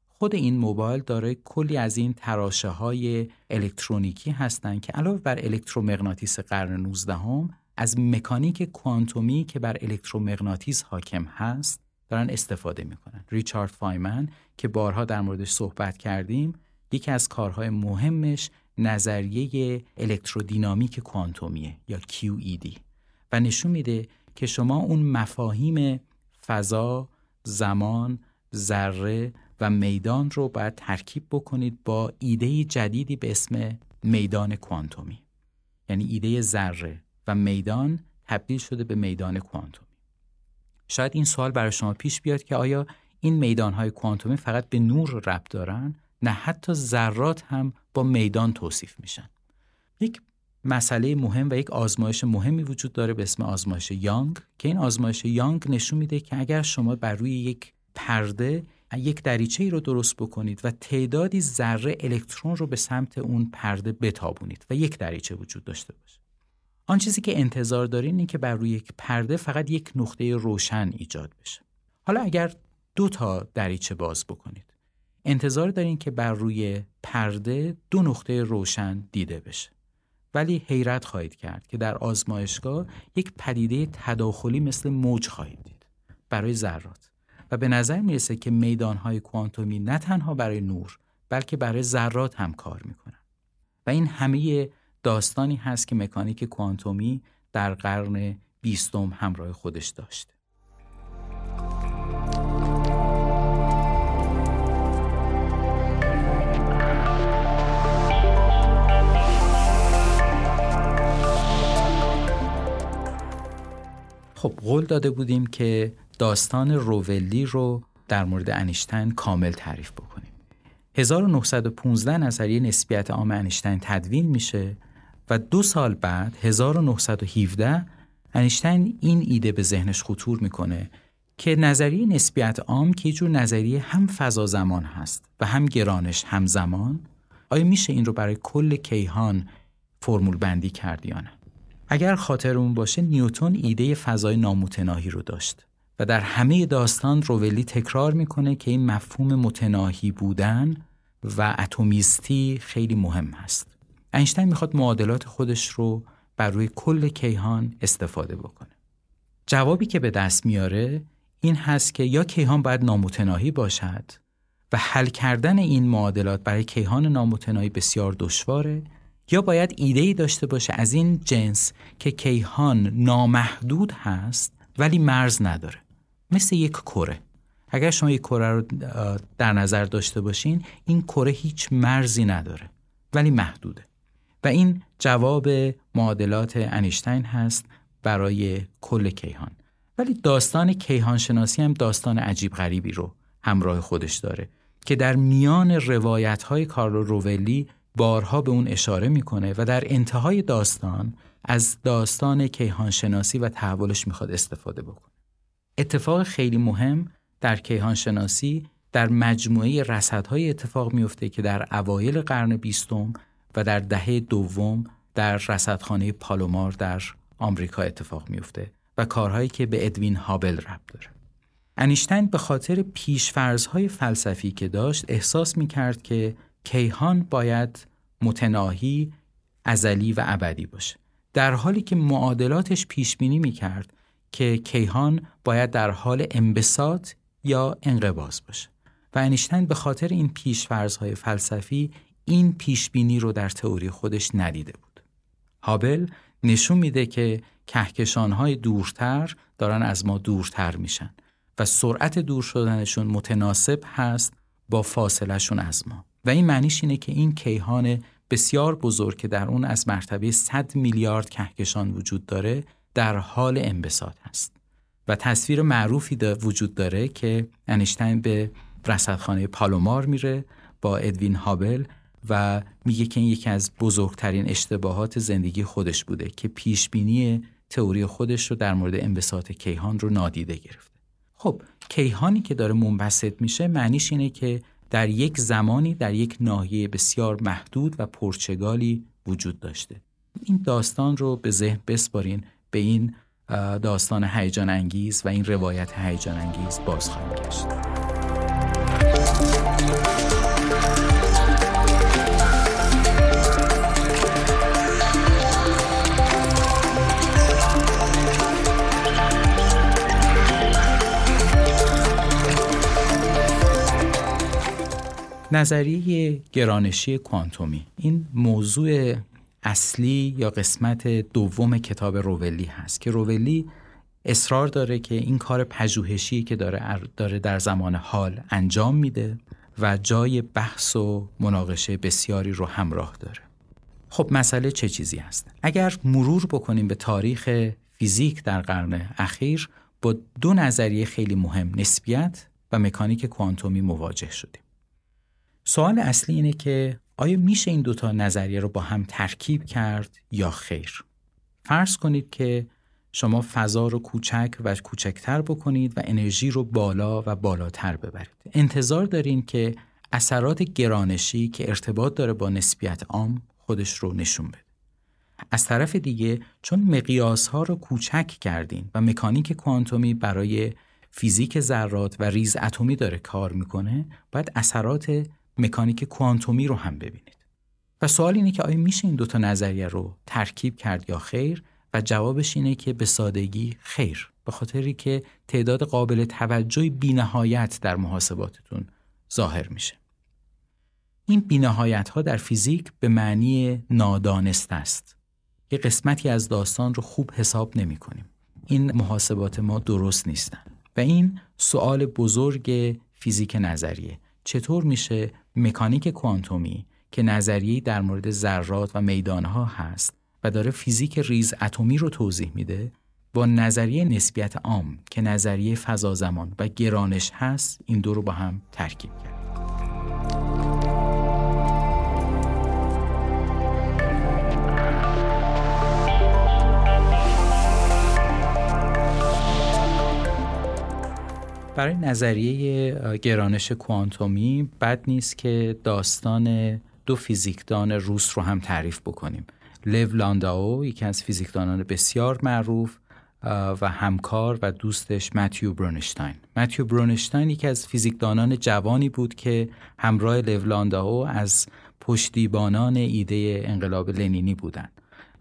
خود این موبایل داره کلی از این تراشه های الکترونیکی هستند که علاوه بر الکترومغناطیس قرن 19 هم از مکانیک کوانتومی که بر الکترومغناطیس حاکم هست دارن استفاده می‌کنن ریچارد فایمن که بارها در موردش صحبت کردیم یکی از کارهای مهمش نظریه الکترودینامیک کوانتومیه یا QED و نشون میده که شما اون مفاهیم فضا، زمان، ذره و میدان رو باید ترکیب بکنید با ایده جدیدی به اسم میدان کوانتومی. یعنی ایده ذره و میدان تبدیل شده به میدان کوانتومی. شاید این سوال برای شما پیش بیاد که آیا این میدانهای کوانتومی فقط به نور ربط دارن؟ نه حتی ذرات هم با میدان توصیف میشن. یک مسئله مهم و یک آزمایش مهمی وجود داره به اسم آزمایش یانگ که این آزمایش یانگ نشون میده که اگر شما بر روی یک پرده یک دریچه ای رو درست بکنید و تعدادی ذره الکترون رو به سمت اون پرده بتابونید و یک دریچه وجود داشته باشه. آن چیزی که انتظار دارین این که بر روی یک پرده فقط یک نقطه روشن ایجاد بشه. حالا اگر دو تا دریچه باز بکنید انتظار دارین که بر روی پرده دو نقطه روشن دیده بشه. ولی حیرت خواهید کرد که در آزمایشگاه یک پدیده تداخلی مثل موج خواهید دید برای ذرات. و به نظر می‌رسه که میدانهای کوانتومی نه تنها برای نور بلکه برای ذرات هم کار می‌کنن. و این همه داستانی هست که مکانیک کوانتومی در قرن بیستم همراه خودش داشته. خب قول داده بودیم که داستان روولی رو در مورد انیشتین کامل تعریف بکنیم. 1915 نظریه نسبیت عام انیشتین تدوین میشه و دو سال بعد 1917 انیشتین این ایده به ذهنش خطور می‌کنه که نظریه نسبیت عام که جور نظریه هم فضا زمان هست و هم گرانش هم زمان آیا میشه این رو برای کل کیهان فرمول بندی کرد یا نه؟ اگر خاطرمون باشه نیوتون ایده فضای نامتناهی رو داشت و در همه داستان روولی تکرار می‌کنه که این مفهوم متناهی بودن و اتمیستی خیلی مهم هست. اینشتین می‌خواد معادلات خودش رو بر روی کل کیهان استفاده بکنه. جوابی که به دست میاره این هست که یا کیهان باید نامتناهی باشد و حل کردن این معادلات برای کیهان نامتناهی بسیار دشواره یا باید ایده ای داشته باشه از این جنس که کیهان نامحدود هست ولی مرز نداره. مثل یک کره. اگر شما یک کره رو در نظر داشته باشین این کره هیچ مرزی نداره ولی محدوده. و این جواب معادلات انیشتین هست برای کل کیهان. ولی داستان کیهان شناسی هم داستان عجیب غریبی رو همراه خودش داره که در میان روایت های کارلو روولی بارها به اون اشاره می‌کنه و در انتهای داستان از داستان کیهان شناسی و تحولش می‌خواد استفاده بکنه. اتفاق خیلی مهم در کیهان شناسی در مجموعه رصدهای اتفاق میفته که در اوایل قرن بیستم و در دهه دوم در رصدخانه پالومار در آمریکا اتفاق میفته و کارهایی که به ادوین هابل ربط داره. انیشتین به خاطر پیشفرزهای فلسفی که داشت احساس می‌کرد که کیهان باید متناهی، ازلی و ابدی باشه. در حالی که معادلاتش پیش بینی می‌کرد که کیهان باید در حال انبساط یا انقباض باشه و انیشتین به خاطر این پیشفرزهای فلسفی این پیشبینی رو در تئوری خودش ندیده بود. هابل نشون میده که کهکشانهای دورتر دارن از ما دورتر میشن و سرعت دور شدنشون متناسب هست با فاصلهشون از ما و این معنیش اینه که این کیهان بسیار بزرگ که در اون از مرتبه 100 میلیارد کهکشان وجود داره در حال انبساط هست و تصویر معروفی وجود داره که انیشتین به رصدخانه پالومار میره با ادوین هابل و میگه که این یکی از بزرگترین اشتباهات زندگی خودش بوده که پیشبینی تئوری خودش رو در مورد انبساط کیهان رو نادیده گرفته. خب کیهانی که داره منبسط میشه معنیش اینه که در یک زمانی در یک ناحیه بسیار محدود و پرچگالی وجود داشته. این داستان رو به ذهن بسپارین به این داستان هیجان انگیز و این روایت هیجان انگیز باز خواهیم گشت. نظریه گرانشی کوانتومی این موضوع اصلی یا قسمت دوم کتاب روولی هست که روولی اصرار داره که این کار پژوهشی که داره داره در زمان حال انجام میده و جای بحث و مناقشه بسیاری رو همراه داره. خب مسئله چه چیزی هست؟ اگر مرور بکنیم به تاریخ فیزیک در قرن اخیر با دو نظریه خیلی مهم نسبیت و مکانیک کوانتومی مواجه شدیم. سوال اصلی اینه که آیا میشه این دوتا نظریه رو با هم ترکیب کرد یا خیر؟ فرض کنید که شما فضا رو کوچک و کوچکتر بکنید و انرژی رو بالا و بالاتر ببرید. انتظار دارین که اثرات گرانشی که ارتباط داره با نسبیت عام خودش رو نشون بده. از طرف دیگه چون مقیاس ها رو کوچک کردین و مکانیک کوانتومی برای فیزیک ذرات و ریز اتمی داره کار می‌کنه باید اثرات مکانیک کوانتومی رو هم ببینید. و سوال اینه که آیا میشه این دوتا نظریه رو ترکیب کرد یا خیر؟ و جوابش اینه که به سادگی خیر به خاطری که تعداد قابل توجه بینهایت در محاسباتتون ظاهر میشه. این بینهایت ها در فیزیک به معنی نادانست است. یه قسمتی از داستان رو خوب حساب نمی کنیم. این محاسبات ما درست نیستن. و این سوال بزرگ فیزیک نظریه. چطور میشه مکانیک کوانتومی که نظریه در مورد ذرات و میدانها هست و داره فیزیک ریز اتمی رو توضیح میده با نظریه نسبیت عام که نظریه فضا زمان و گرانش هست این دو رو با هم ترکیب کرد. برای نظریه گرانش کوانتومی بد نیست که داستان دو فیزیکدان روس رو هم تعریف بکنیم. لو لانداو یکی از فیزیکدانان بسیار معروف و همکار و دوستش متیو برونشتاین. متیو برونشتاین یکی از فیزیکدانان جوانی بود که همراه لو لانداو از پشتیبانان ایده انقلاب لنینی بودند.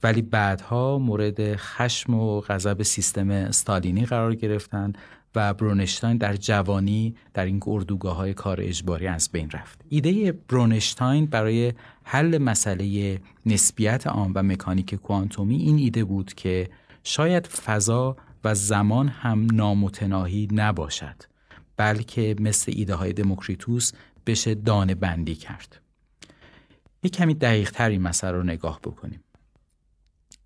ولی بعدها مورد خشم و غضب سیستم استالینی قرار گرفتند و برونشتاین در جوانی در این اردوگاه های کار اجباری از بین رفت. ایده برونشتاین برای حل مسئله نسبیت آن و مکانیک کوانتومی این ایده بود که شاید فضا و زمان هم نامتناهی نباشد بلکه مثل ایده های دموکریتوس بشه دانه بندی کرد. یک کمی دقیق تر این مسئله رو نگاه بکنیم.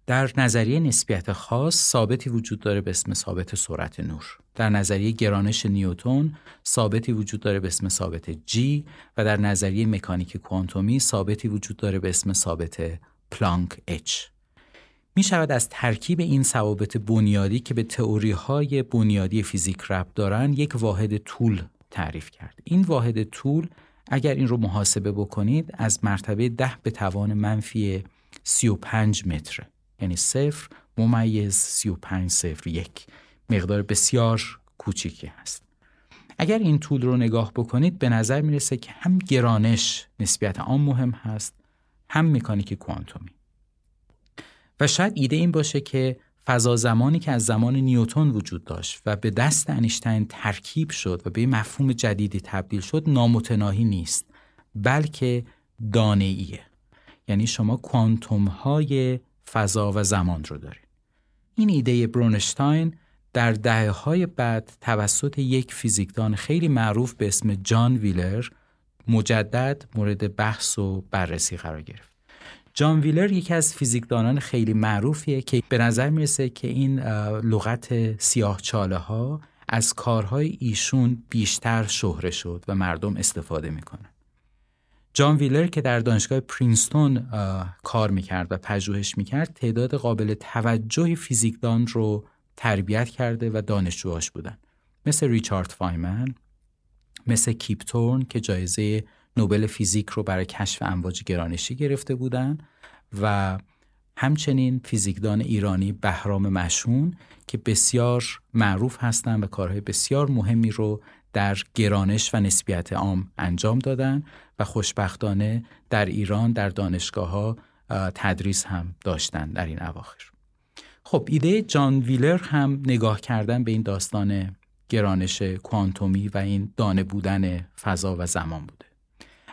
در نظریه نسبیت خاص ثابتی وجود داره به اسم ثابت سرعت نور. در نظریه گرانش نیوتون ثابتی وجود داره به اسم ثابت G و در نظریه مکانیک کوانتومی ثابتی وجود داره به اسم ثابت پلانک H. می شود از ترکیب این ثوابت بنیادی که به تئوری های بنیادی فیزیک ربط دارن یک واحد طول تعریف کرد. این واحد طول اگر این رو محاسبه بکنید از مرتبه ده به توان منفی 35 متره یعنی صفر ممیز 35 صفر یک. مقدار بسیار کوچیکی هست. اگر این طول رو نگاه بکنید به نظر می‌رسه که هم گرانش نسبیت آن مهم هست هم مکانیک کوانتومی. و شاید ایده این باشه که فضا زمانی که از زمان نیوتون وجود داشت و به دست انیشتین ترکیب شد و به مفهوم جدیدی تبدیل شد نامتناهی نیست بلکه دانه یعنی شما کوانتوم های فضا و زمان رو دارید این ایده برونشتاین در دهه های بعد توسط یک فیزیکدان خیلی معروف به اسم جان ویلر مجدد مورد بحث و بررسی قرار گرفت. جان ویلر یکی از فیزیکدانان خیلی معروفیه که به نظر می‌رسه که این لغت سیاه چاله ها از کارهای ایشون بیشتر شهره شد و مردم استفاده می‌کنن. جان ویلر که در دانشگاه پرینستون کار می‌کرد و پژوهش می‌کرد تعداد قابل توجه فیزیکدان رو تربیت کرده و دانشجوهاش بودن. مثل ریچارد فایمن مثل کیپتورن که جایزه نوبل فیزیک رو برای کشف امواج گرانشی گرفته بودن و همچنین فیزیکدان ایرانی بهرام مشون که بسیار معروف هستند و کارهای بسیار مهمی رو در گرانش و نسبیت عام انجام دادن و خوشبختانه در ایران در دانشگاه ها تدریس هم داشتن در این اواخر. خب ایده جان ویلر هم نگاه کردن به این داستان گرانش کوانتومی و این دانه بودن فضا و زمان بوده.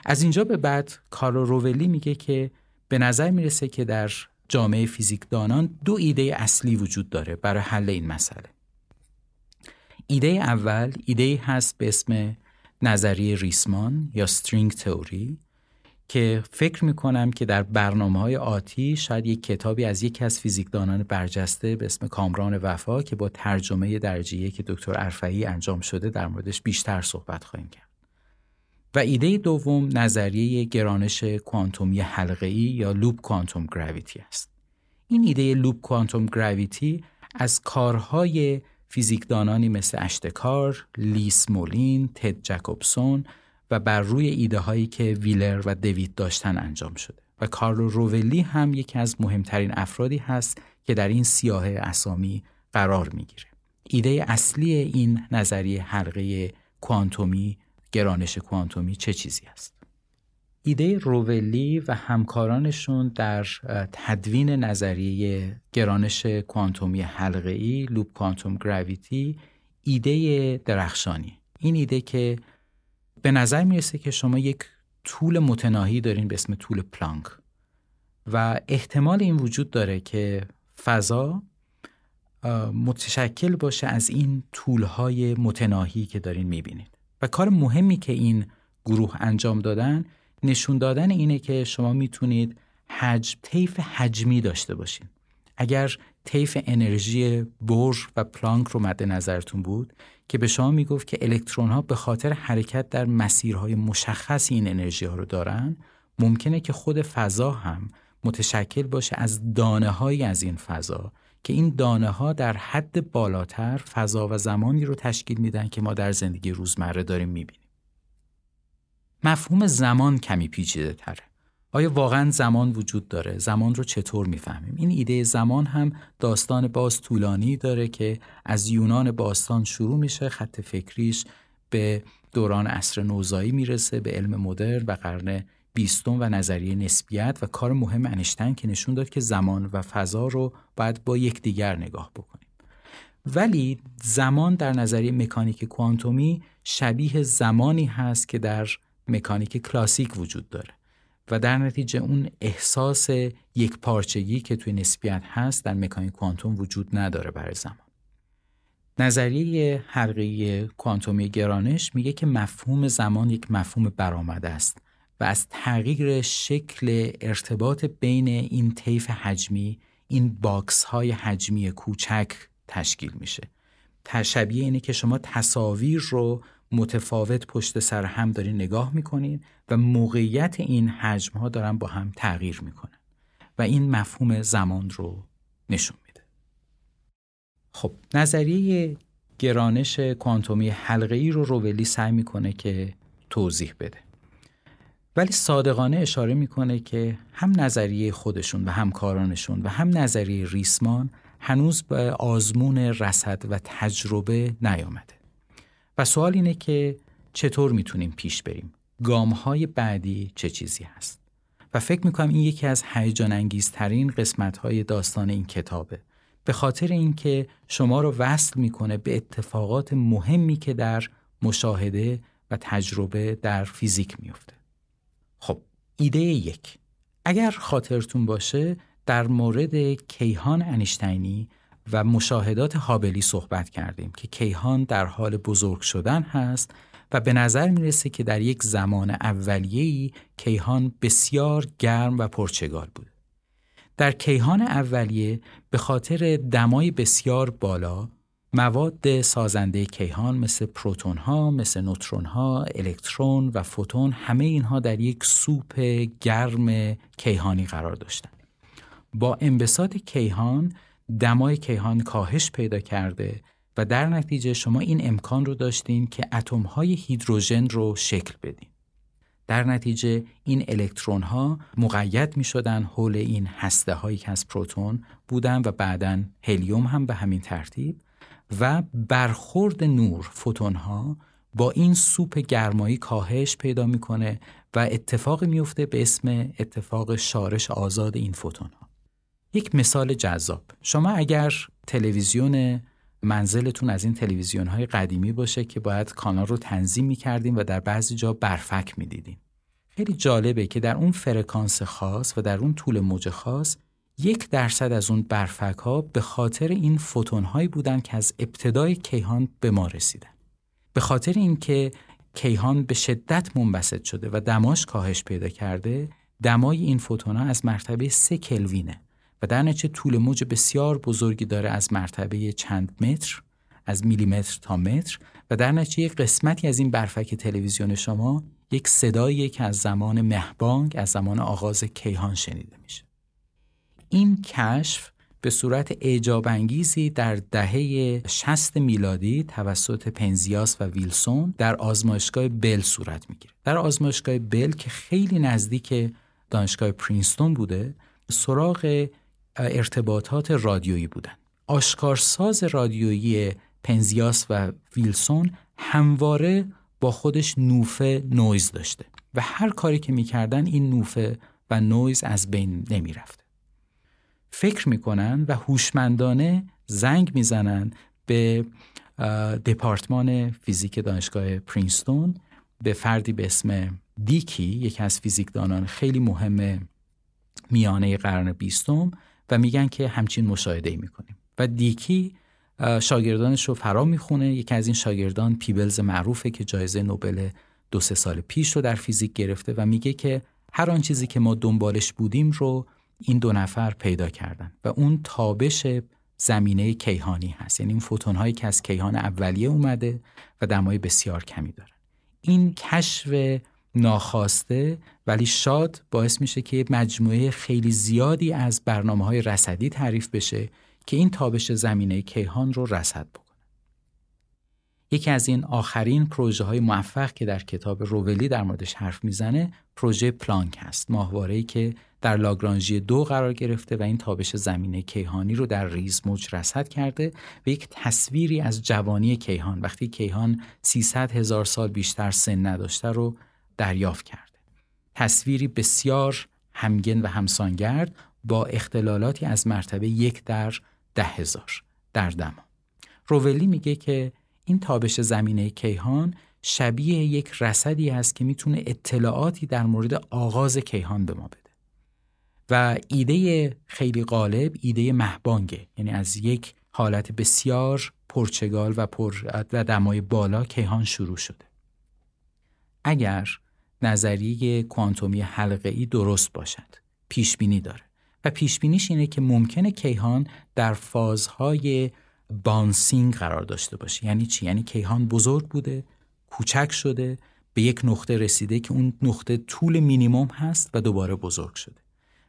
از اینجا به بعد کارو روولی میگه که به نظر می‌رسه که در جامعه فیزیکدانان دو ایده اصلی وجود داره برای حل این مسئله. ایده اول ایده هست به اسم نظریه ریسمان یا string theory که فکر می‌کنم که در برنامه های آتی شاید یک کتابی از یکی از فیزیکدانان برجسته به اسم کامران وفا که با ترجمه درجه یک که دکتر ارفعی انجام شده در موردش بیشتر صحبت خواهیم کرد. و ایده دوم نظریه گرانش کوانتومی حلقه‌ای یا loop quantum gravity است. این ایده لوپ کوانتوم گراویتی از کارهای فیزیکدانانی مثل اشتکار، لیس مولین، تد جکوبسون و بر روی ایده هایی که ویلر و دوید داشتن انجام شده و کارلو روولی هم یکی از مهمترین افرادی هست که در این سیاه اسامی قرار می‌گیره. ایده اصلی این نظریه حلقه کوانتومی گرانش کوانتومی چه چیزی است؟ ایده روولی و همکارانشون در تدوین نظریه گرانش کوانتومی حلقه‌ای لوپ کوانتوم گراویتی ایده درخشانی. این ایده که به نظر می‌رسه که شما یک طول متناهی دارین به اسم طول پلانک و احتمال این وجود داره که فضا متشکل باشه از این طولهای متناهی که دارین می‌بینید. و کار مهمی که این گروه انجام دادن نشون دادن اینه که شما می‌تونید حجم طیف حجمی داشته باشین اگر طیف انرژی بور و پلانک رو مد نظرتون بود که به شما می‌گفت که الکترون ها به خاطر حرکت در مسیرهای مشخص این انرژی ها رو دارن ممکنه که خود فضا هم متشکل باشه از دانه هایی از این فضا که این دانه ها در حد بالاتر فضا و زمانی رو تشکیل میدن که ما در زندگی روزمره داریم می‌بینیم. مفهوم زمان کمی پیچیده تره. آیا واقعا زمان وجود داره؟ زمان رو چطور می‌فهمیم؟ این ایده زمان هم داستان باز طولانی داره که از یونان باستان شروع میشه خط فکریش به دوران عصر نوزایی می‌رسه به علم مدرن و قرن بیستم و نظریه نسبیت و کار مهم انشتن که نشون داد که زمان و فضا رو باید با یکدیگر نگاه بکنیم ولی زمان در نظریه مکانیک کوانتومی شبیه زمانی هست که در مکانیک کلاسیک وجود داره و در نتیجه اون احساس یک پارچگی که توی نسبیت هست در مکانیک کوانتوم وجود نداره برای زمان. نظریه حلقه کوانتومی گرانش میگه که مفهوم زمان یک مفهوم برآمده است و از تغییر شکل ارتباط بین این طیف حجمی این box های حجمی کوچک تشکیل میشه. تشبیه اینه که شما تصاویر رو متفاوت پشت سر هم دارین نگاه می‌کنین و موقعیت این حجم ها دارن با هم تغییر می‌کنن. و این مفهوم زمان رو نشون میده. خب نظریه گرانش کوانتومی حلقه ای رو روولی سعی می‌کنه که توضیح بده. ولی صادقانه اشاره می‌کنه که هم نظریه خودشون و همکارانشون و هم نظریه ریسمان هنوز به آزمون رسد و تجربه نیامده. و سوال اینه که چطور می‌تونیم پیش بریم؟ گام های بعدی چه چیزی هست؟ و فکر می‌کنم این یکی از هیجان انگیزترین قسمت های داستان این کتابه. به خاطر اینکه شما رو وصل می‌کنه به اتفاقات مهمی که در مشاهده و تجربه در فیزیک میفته خب ایده یک. اگر خاطرتون باشه در مورد کیهان انیشتینی و مشاهدات هابلی صحبت کردیم که کیهان در حال بزرگ شدن هست و به نظر می‌رسه که در یک زمان اولیه‌ای کیهان بسیار گرم و پرچگال بود. در کیهان اولیه به خاطر دمای بسیار بالا مواد سازنده کیهان مثل پروتون ها، مثل نوترون ها، الکترون و فوتون همه اینها در یک سوپ گرم کیهانی قرار داشتند. با انبساط کیهان دمای کیهان کاهش پیدا کرده و در نتیجه شما این امکان رو داشتین که اتم های هیدروژن رو شکل بدین. در نتیجه این الکترون ها مقید می شدن حول این هسته هایی که از پروتون بودن و بعدا هلیوم هم به همین ترتیب و برخورد نور فوتون ها با این سوپ گرمایی کاهش پیدا می‌کنه و اتفاقی میفته به اسم اتفاق شارش آزاد این فوتون ها یک مثال جذاب. شما اگر تلویزیون منزلتون از این تلویزیون های قدیمی باشه که باید کانال رو تنظیم می‌کردیم و در بعضی جا برفک می‌دیدیم خیلی جالبه که در اون فرکانس خاص و در اون طول موج خاص یک درصد از اون برفک ها به خاطر این فوتون هایی بودن که از ابتدای کیهان به ما رسیدن. به خاطر اینکه کیهان به شدت منبسط شده و دماش کاهش پیدا کرده دمای این فوتون ها از مرتبه سه کلوینه. و در نتیجه طول موج بسیار بزرگی داره از مرتبه چند متر از میلیمتر تا متر و در نتیجه قسمتی از این برفک تلویزیون شما یک صدایی که از زمان مهبانگ از زمان آغاز کیهان شنیده میشه این کشف به صورت اعجاب انگیزی در دهه 60 میلادی توسط پنزیاس و ویلسون در آزمایشگاه بل صورت می‌گیره. در آزمایشگاه بل که خیلی نزدیک دانشگاه پرینستون بوده، سراغ ارتباطات رادیویی بودن. آشکارساز رادیویی پنزیاس و ویلسون همواره با خودش نوفه نویز داشته و هر کاری که می‌کردن این نوفه و نویز از بین نمی‌رفته. فکر می‌کنن و هوشمندانه زنگ می‌زنن به دپارتمان فیزیک دانشگاه پرینستون به فردی به اسم دیکی یکی از فیزیکدانان خیلی مهم میانه قرن بیستم و میگن که همچین مشاهده ای می‌کنیم. و دیکی شاگردانش رو فرا می‌خونه. یکی از این شاگردان پیبلز معروفه که جایزه نوبل دو سه سال پیش رو در فیزیک گرفته و میگه که هر آن چیزی که ما دنبالش بودیم رو این دو نفر پیدا کردن. و اون تابش زمینه کیهانی هست. یعنی این فوتون هایی که از کیهان اولیه اومده و دمای بسیار کمی دارن. این کشف ناخواسته ولی شاد باعث میشه که مجموعه خیلی زیادی از برنامه های رصدی تعریف بشه که این تابش زمینه کیهان رو رصد بکنه. یکی از این آخرین پروژه های موفق که در کتاب روولی در موردش حرف می‌زنه پروژه پلانک هست ماهواره که در لاگرانژی دو قرار گرفته و این تابش زمینه کیهانی رو در ریز موج رصد کرده و یک تصویری از جوانی کیهان وقتی کیهان 300 هزار سال بیشتر سن نداشته رو دریافت کرده. تصویری بسیار همگن و همسانگرد با اختلالاتی از مرتبه یک در ده هزار در دما. روولی میگه که این تابش زمینه کیهان شبیه یک رصدی است که می‌تونه اطلاعاتی در مورد آغاز کیهان به ما بده. و ایده خیلی غالب ایده مهبانگه یعنی از یک حالت بسیار پرچگال و پر و دمای بالا کیهان شروع شده. اگر نظریه کوانتومی حلقه ای درست باشد. پیش بینی داره و پیش بینیش اینه که ممکنه کیهان در فازهای بانسینگ قرار داشته باشه. یعنی چی؟ یعنی کیهان بزرگ بوده کوچک شده به یک نقطه رسیده که اون نقطه طول مینیموم هست و دوباره بزرگ شده.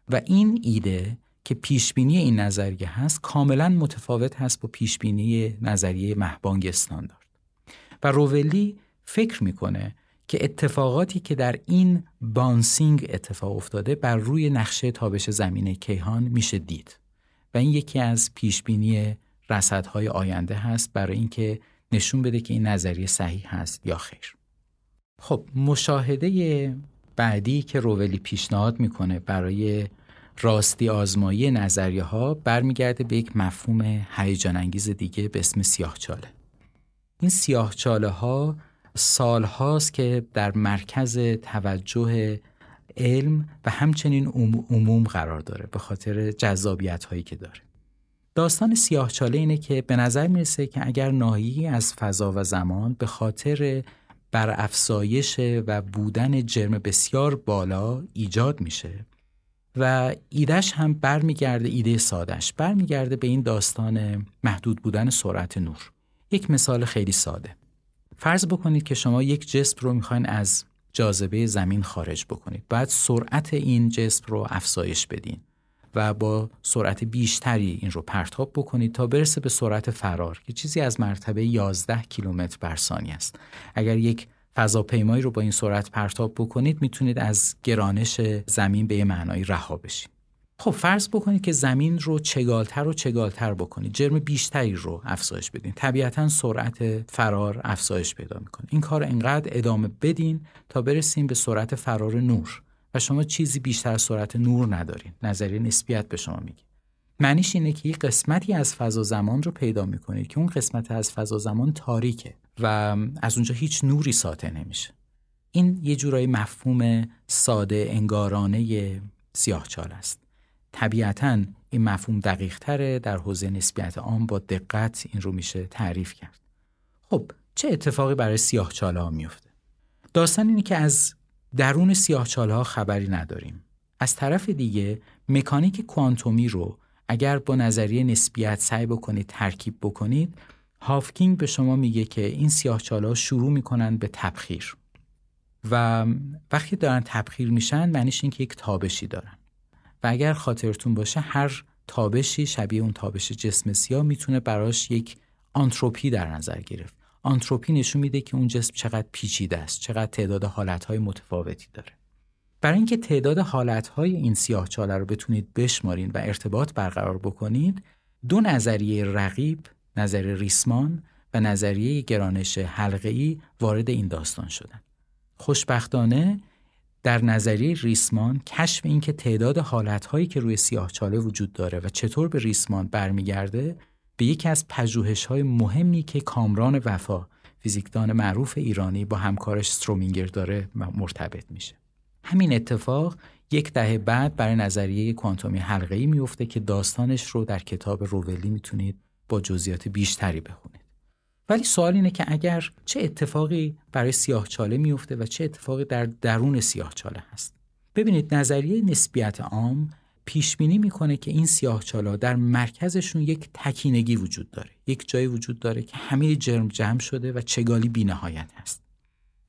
و این ایده که پیشبینی این نظریه هست کاملا متفاوت هست با پیشبینی نظریه مهبانگ استاندارد و روولی فکر می‌کنه که اتفاقاتی که در این بانسینگ اتفاق افتاده بر روی نقشه تابش زمینه کیهان میشه دید. و این یکی از پیشبینی رصدهای آینده هست برای اینکه نشون بده که این نظریه صحیح هست یا خیر. خب مشاهده بعدی که روولی پیشنهاد می‌کنه برای راستی آزمایی نظریه ها برمیگرده به یک مفهوم هیجان انگیز دیگه به اسم سیاهچاله. این سیاهچاله ها سال هاست که در مرکز توجه علم و همچنین عموم قرار داره به خاطر جذابیت هایی که داره. داستان سیاهچاله اینه که به نظر می‌رسه که اگر ناحیه‌ای از فضا و زمان به خاطر بر افزایش و بودن جرم بسیار بالا ایجاد میشه و ایدهش هم برمیگرده ایده سادش برمیگرده به این داستان محدود بودن سرعت نور. یک مثال خیلی ساده. فرض بکنید که شما یک جسم رو می‌خواین از جاذبه زمین خارج بکنید. بعد سرعت این جسم رو افزایش بدین و با سرعت بیشتری این رو پرتاب بکنید تا برسه به سرعت فرار که چیزی از مرتبه 11 کیلومتر بر ثانیه است. اگر یک فضاپیمایی رو با این سرعت پرتاب بکنید می‌تونید از گرانش زمین به یه معنایی رها بشید خب فرض بکنید که زمین رو چگالتر و چگالتر بکنید. جرم بیشتری رو افزایش بدین. طبیعتا سرعت فرار افزایش پیدا می‌کنه. این کار انقدر ادامه بدین تا برسیم به سرعت فرار نور. و شما چیزی بیشتر از سرعت نور ندارین. نظریه نسبیت به شما میگه. معنیش اینه که یک قسمتی از فضا زمان رو پیدا می‌کنید که اون قسمت از فضا زمان تاریکه و از اونجا هیچ نوری ساطع نمیشه. این یه جورایی مفهوم ساده انگارانه سیاهچال است. طبیعتا این مفهوم دقیق تره در حوزه نسبیت عام با دقت این رو میشه تعریف کرد. خب چه اتفاقی برای سیاهچاله ها میفته؟ داستان اینه که از درون سیاهچاله ها خبری نداریم. از طرف دیگه مکانیک کوانتومی رو اگر با نظریه نسبیت سعی بکنید ترکیب بکنید هافکینگ به شما میگه که این سیاهچاله ها شروع می‌کنن به تبخیر. و وقتی دارن تبخیر میشن معنیش این که یک تابشی دارن. اگر خاطرتون باشه هر تابشی شبیه اون تابش جسم سیاه می‌تونه براش یک آنتروپی در نظر گرفت. آنتروپی نشون میده که اون جسم چقدر پیچیده است چقدر تعداد حالتهای متفاوتی داره. برای اینکه تعداد حالتهای این سیاه چاله رو بتونید بشمارین و ارتباط برقرار بکنید دو نظریه رقیب نظریه ریسمان و نظریه گرانش حلقه‌ای وارد این داستان شدن. خوشبختانه در نظریه ریسمان کشف اینکه تعداد حالتهایی که روی سیاهچاله وجود داره و چطور به ریسمان برمیگرده به یکی از پژوهش‌های مهمی که کامران وفا فیزیکدان معروف ایرانی با همکارش سترومینگر داره مرتبط میشه. همین اتفاق یک دهه بعد برای نظریه کوانتومی حلقه‌ای میفته که داستانش رو در کتاب روولی می‌تونید با جزئیات بیشتری بخونید. ولی سوال اینه که اگر چه اتفاقی برای سیاهچاله میفته و چه اتفاقی در درون سیاهچاله هست. ببینید نظریه نسبیت عام پیش بینی می‌کنه که این سیاهچالا در مرکزشون یک تکینگی وجود داره. یک جایی وجود داره که همه جرم جمع شده و چگالی بینهایت هست.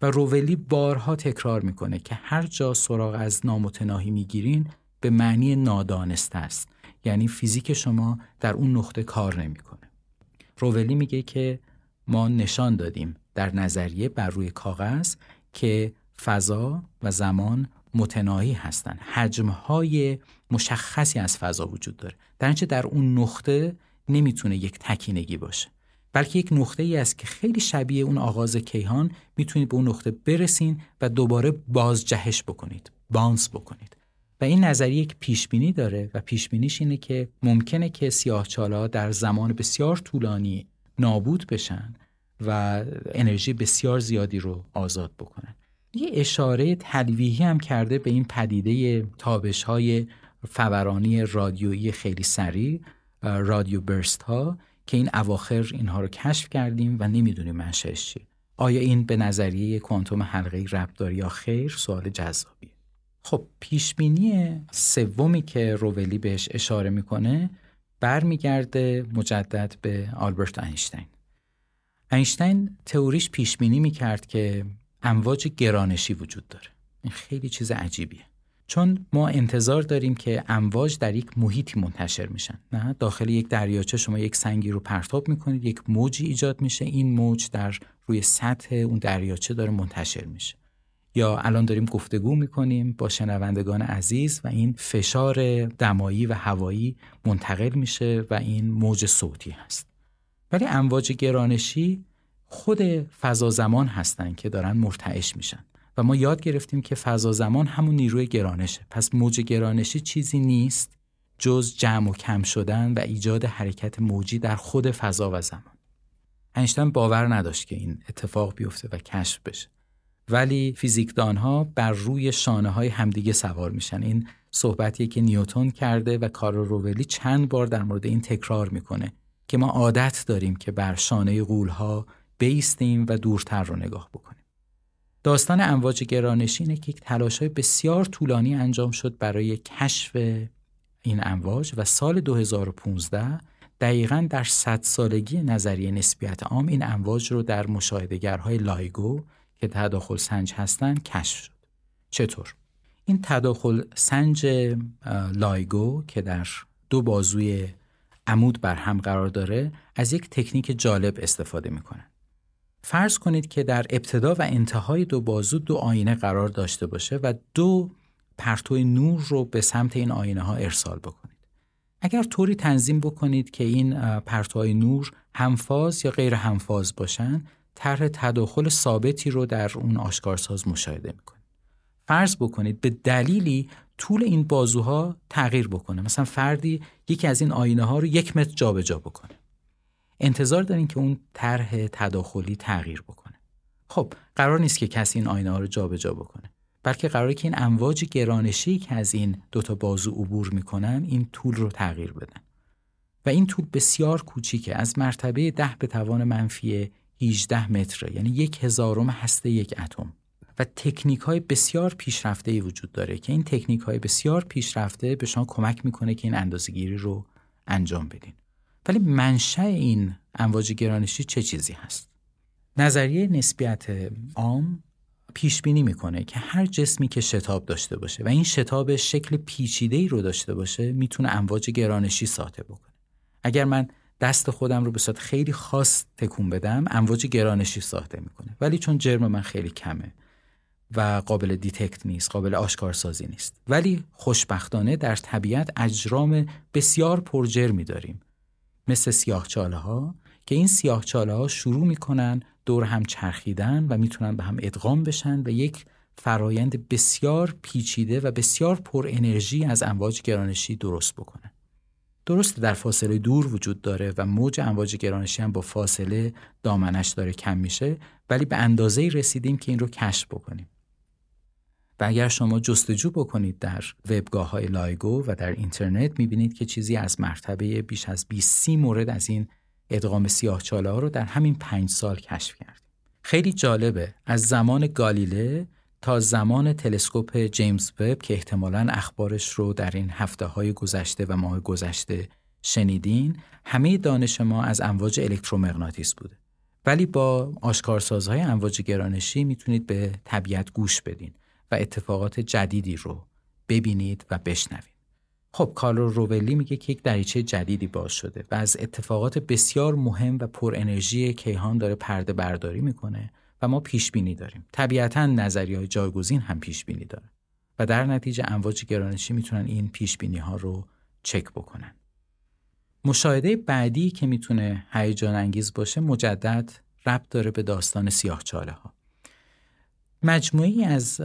و روولی بارها تکرار می‌کنه که هر جا سراغ از نامتناهی می‌گیرین به معنی نادانسته است. یعنی فیزیک شما در اون نقطه کار نمی‌کنه. روولی میگه که ما نشان دادیم در نظریه بر روی کاغذ که فضا و زمان متناهی هستند. حجمهای مشخصی از فضا وجود داره. در در اون نقطه نمی‌تونه یک تکینگی باشه. بلکه یک نقطه ای است که خیلی شبیه اون آغاز کیهان. می‌تونید به اون نقطه برسین و دوباره بازجهش بکنید بانس بکنید. و این نظریه یک پیش بینی داره و پیش بینیش اینه که ممکنه که سیاهچالا در زمان بسیار طولانی نابود بشن و انرژی بسیار زیادی رو آزاد بکنن. یه اشاره تلویحی هم کرده به این پدیده تابش های فورانی رادیویی خیلی سریع رادیو برست ها که این اواخر اینها رو کشف کردیم و نمی‌دونیم منشأش چیه. آیا این به نظریه کوانتوم حلقه‌ای ربط داره یا خیر؟ سوال جذابیه. خب پیش بینی سومی که روولی بهش اشاره می‌کنه برمیگرده مجدد به آلبرت اینشتین. اینشتین تئوریش پیش بینی می‌کرد که امواج گرانشی وجود داره. این خیلی چیز عجیبیه. چون ما انتظار داریم که امواج در یک محیطی منتشر میشن. نه؟ داخل یک دریاچه شما یک سنگی رو پرتاب می‌کنید یک موجی ایجاد میشه. این موج در روی سطح اون دریاچه داره منتشر میشه. یا الان داریم گفتگو می‌کنیم با شنوندگان عزیز و این فشار دمایی و هوایی منتقل میشه و این موج صوتی هست. ولی امواج گرانشی خود فضا زمان هستن که دارن مرتعش میشن و ما یاد گرفتیم که فضا زمان همون نیروی گرانشه. پس موج گرانشی چیزی نیست جز جمع و کم شدن و ایجاد حرکت موجی در خود فضا و زمان. اینشتین باور نداشت که این اتفاق بیفته و کشف بشه. ولی فیزیکدان ها بر روی شانه های همدیگه سوار میشن. این صحبتیه که نیوتون کرده و کارل روولی چند بار در مورد این تکرار می‌کنه که ما عادت داریم که بر شانه غول ها بایستیم و دورتر رو نگاه بکنیم. داستان امواج گرانشی اینه که تلاش های بسیار طولانی انجام شد برای کشف این امواج و سال 2015 دقیقا در صد سالگی نظریه نسبیت عام این امواج رو در مشاهدگرهای لایگو که تداخل سنج هستند کشف شد. چطور؟ این تداخل سنج لایگو که در دو بازوی عمود بر هم قرار داره از یک تکنیک جالب استفاده می‌کنن. فرض کنید که در ابتدا و انتهای دو بازو دو آینه قرار داشته باشه و دو پرتو نور رو به سمت این آینه ها ارسال بکنید. اگر طوری تنظیم بکنید که این پرتوهای نور همفاز یا غیر همفاز باشن طرح تداخل ثابتی رو در اون آشکارساز مشاهده می‌کنید. فرض بکنید به دلیلی طول این بازوها تغییر بکنه. مثلا فردی یکی از این آینه ها رو یک متر جابجا جا بکنه. انتظار دارین که اون طرح تداخلی تغییر بکنه. خب قرار نیست که کسی این آینه ها رو جابجا جا بکنه. بلکه قراره که این امواج گرانشی که از این دوتا بازو عبور می‌کنن این طول رو تغییر بدن. و این طول بسیار کوچیکه. از مرتبه ده به توان منفی 18 متره یعنی یک هزارم هسته یک اتم. و تکنیک های بسیار پیشرفته ای وجود داره که این تکنیک های بسیار پیشرفته به شما کمک می‌کنه که این اندازهگیری رو انجام بدین. ولی منشأ این امواج گرانشی چه چیزی هست؟ نظریه نسبیت عام پیش بینی می‌کنه که هر جسمی که شتاب داشته باشه و این شتاب شکل پیچیده ای رو داشته باشه می‌تونه امواج گرانشی ساطع بکنه. اگر من دست خودم رو به صورت خیلی خاص تکون بدم امواج گرانشی ساطع می‌کنه. ولی چون جرم من خیلی کمه و قابل detect نیست قابل آشکارسازی نیست. ولی خوشبختانه در طبیعت اجرام بسیار پرجرمی داریم. مثل سیاهچاله ها که این سیاهچاله ها شروع می‌کنن دور هم چرخیدن و می‌تونن به هم ادغام بشن و یک فرایند بسیار پیچیده و بسیار پر انرژی از امواج گرانشی درست بکنن. درست در فاصله دور وجود داره و موج امواج گرانشی هم با فاصله دامنش داره کم میشه ولی به اندازه رسیدیم که این رو کشف بکنیم و اگر شما جستجو بکنید در وبگاه های لایگو و در اینترنت می‌بینید که چیزی از مرتبه بیش از 20 مورد از این ادغام سیاه چاله ها رو در همین پنج سال کشف کردیم. خیلی جالبه از زمان گالیله تا زمان تلسکوپ جیمز وب که احتمالا اخبارش رو در این هفته های گذشته و ماه گذشته شنیدین همه دانش ما از امواج الکترومغناطیس بوده. ولی با آشکارسازهای امواج گرانشی می‌تونید به طبیعت گوش بدین و اتفاقات جدیدی رو ببینید و بشنوید. خب کارلو روولی میگه که یک دریچه جدیدی باز شده و از اتفاقات بسیار مهم و پر انرژی کیهان داره پرده برداری می‌کنه و ما پیش بینی داریم. طبیعتا نظریه جایگزین هم پیش بینی داره و در نتیجه امواج گرانشی می‌تونن این پیش بینی ها رو چک بکنن. مشاهده بعدی که می‌تونه هیجان انگیز باشه مجدد ربط داره به داستان سیاه چاله ها مجموعی از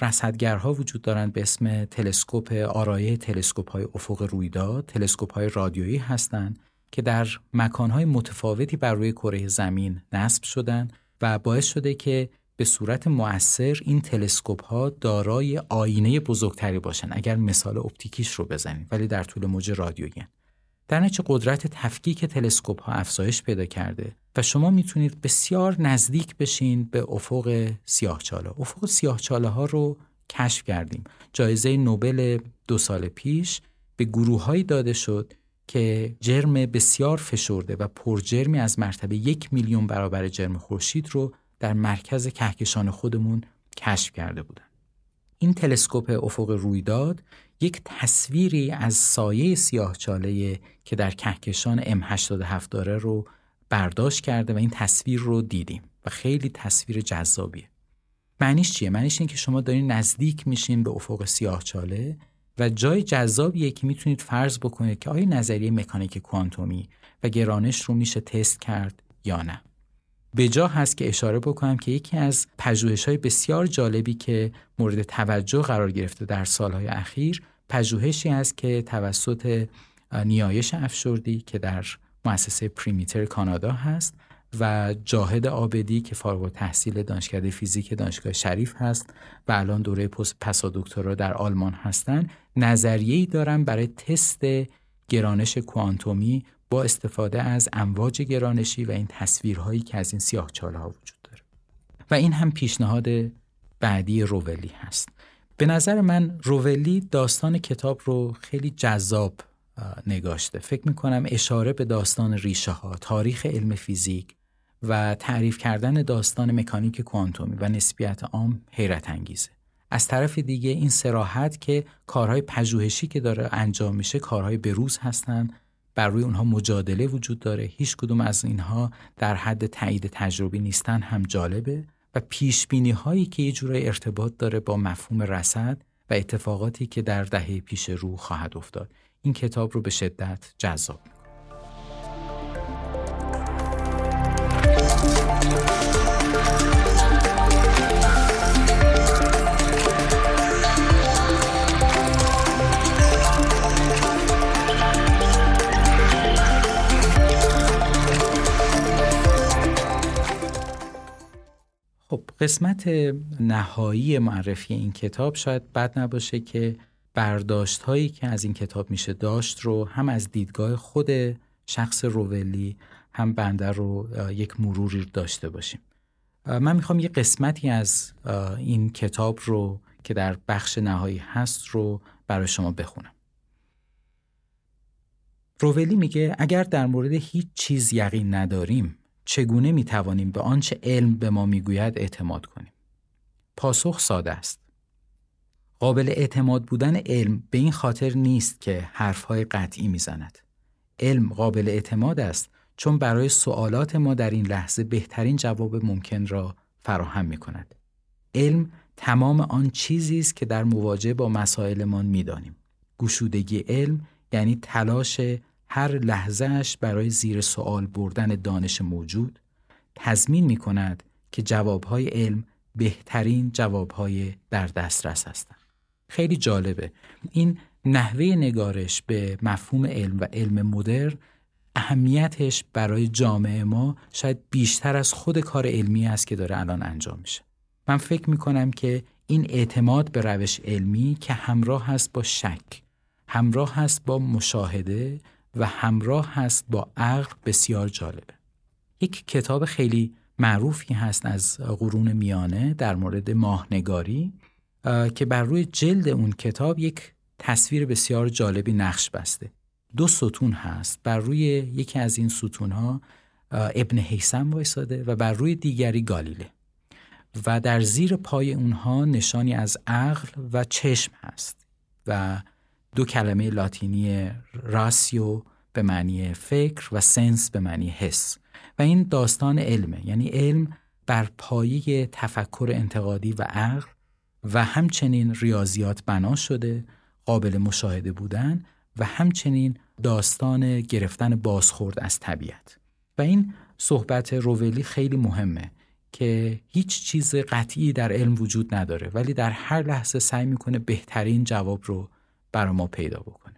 رصدگرها وجود دارند به اسم تلسکوپ آرایه تلسکوپ های افق رویداد تلسکوپ های رادیویی هستند که در مکانهای متفاوتی بر روی کره زمین نصب شدن و باعث شده که به صورت مؤثر این تلسکوپ ها دارای آینه بزرگتری باشن. اگر مثال اپتیکیش رو بزنید ولی در طول موج رادیویی در نتیجه قدرت تفکیک تلسکوپ ها افزایش پیدا کرده و شما می‌تونید بسیار نزدیک بشین به افق سیاهچاله. افق سیاهچاله ها رو کشف کردیم. جایزه نوبل دو سال پیش به گروههایی داده شد که جرم بسیار فشرده و پرجرمی از مرتبه یک میلیون برابر جرم خورشید رو در مرکز کهکشان خودمون کشف کرده بودن. این تلسکوپ افق رویداد یک تصویری از سایه سیاهچاله که در کهکشان M87 داره رو برداشت کرده و این تصویر رو دیدیم و خیلی تصویر جذابیه. معنیش چیه؟ معنیش این که شما دارین نزدیک میشین به افق سیاهچاله و جای جذابیه که می‌تونید فرض بکنید که آیا نظریه مکانیک کوانتومی و گرانش رو میشه تست کرد یا نه. به جا هست که اشاره بکنم که یکی از پژوهش های بسیار جالبی که مورد توجه قرار گرفته در سالهای اخیر پژوهشی است که توسط نیایش افشوردی که در مؤسسه پریمیتر کانادا هست و جاهد آبدی که فارغ تحصیل دانشکده فیزیک دانشگاه شریف هست و الان دوره پسا دکترا در آلمان هستند نظریه‌ای دارن برای تست گرانش کوانتومی با استفاده از امواج گرانشی و این تصویرهایی که از این سیاه ها وجود داره. و این هم پیشنهاد بعدی روولی هست. به نظر من روولی داستان کتاب رو خیلی جذاب نگاشته. فکر می‌کنم اشاره به داستان ریشه ها تاریخ علم فیزیک و تعریف کردن داستان مکانیک کوانتومی و نسبیت عام حیرت انگیزه. از طرف دیگه این سراحت که کارهای پژوهشی که داره انجام میشه کارهای بروز هستند بر روی اونها مجادله وجود داره. هیچ کدوم از اینها در حد تایید تجربی نیستن هم جالبه. و پیش بینی هایی که یه جورای ارتباط داره با مفهوم رسد و اتفاقاتی که در دهه پیش رو خواهد افتاد. این کتاب رو به شدت جذاب خب قسمت نهایی معرفی این کتاب شاید بد نباشه که برداشت هایی که از این کتاب میشه داشت رو هم از دیدگاه خود شخص روولی هم بنده رو یک مروری داشته باشیم. من می‌خوام یه قسمتی از این کتاب رو که در بخش نهایی هست رو برای شما بخونم. روولی میگه اگر در مورد هیچ چیز یقین نداریم چگونه می‌توانیم به آنچه علم به ما می‌گوید اعتماد کنیم پاسخ ساده است قابل اعتماد بودن علم به این خاطر نیست که حرفهای قطعی می‌زند علم قابل اعتماد است چون برای سوالات ما در این لحظه بهترین جواب ممکن را فراهم می کند. علم تمام آن چیزی است که در مواجهه با مسائلمان می‌دانیم. گشودگی علم یعنی تلاش هر لحظهش برای زیر سوال بردن دانش موجود تضمین می کند که جوابهای علم بهترین جوابهای در دسترس هستند. خیلی جالبه. این نحوه نگارش به مفهوم علم و علم مدرن اهمیتش برای جامعه ما شاید بیشتر از خود کار علمی است که داره الان انجام میشه. من فکر می‌کنم که این اعتماد به روش علمی که همراه هست با شک، همراه هست با مشاهده و همراه هست با عقل بسیار جالبه. یک کتاب خیلی معروفی هست از قرون میانه در مورد ماهنگاری که بر روی جلد اون کتاب یک تصویر بسیار جالبی نقش بسته. دو ستون هست بر روی یکی از این ستون ها ابن حیسم وایساده و بر روی دیگری گالیله و در زیر پای اونها نشانی از عقل و چشم هست و دو کلمه لاتینی راسیو به معنی فکر و سنس به معنی حس. و این داستان علمه. یعنی علم بر پایه تفکر انتقادی و عقل و همچنین ریاضیات بنا شده قابل مشاهده بودن و همچنین داستان گرفتن بازخورد از طبیعت. و این صحبت روولی خیلی مهمه که هیچ چیز قطعی در علم وجود نداره ولی در هر لحظه سعی می‌کنه بهترین جواب رو برای ما پیدا بکنه.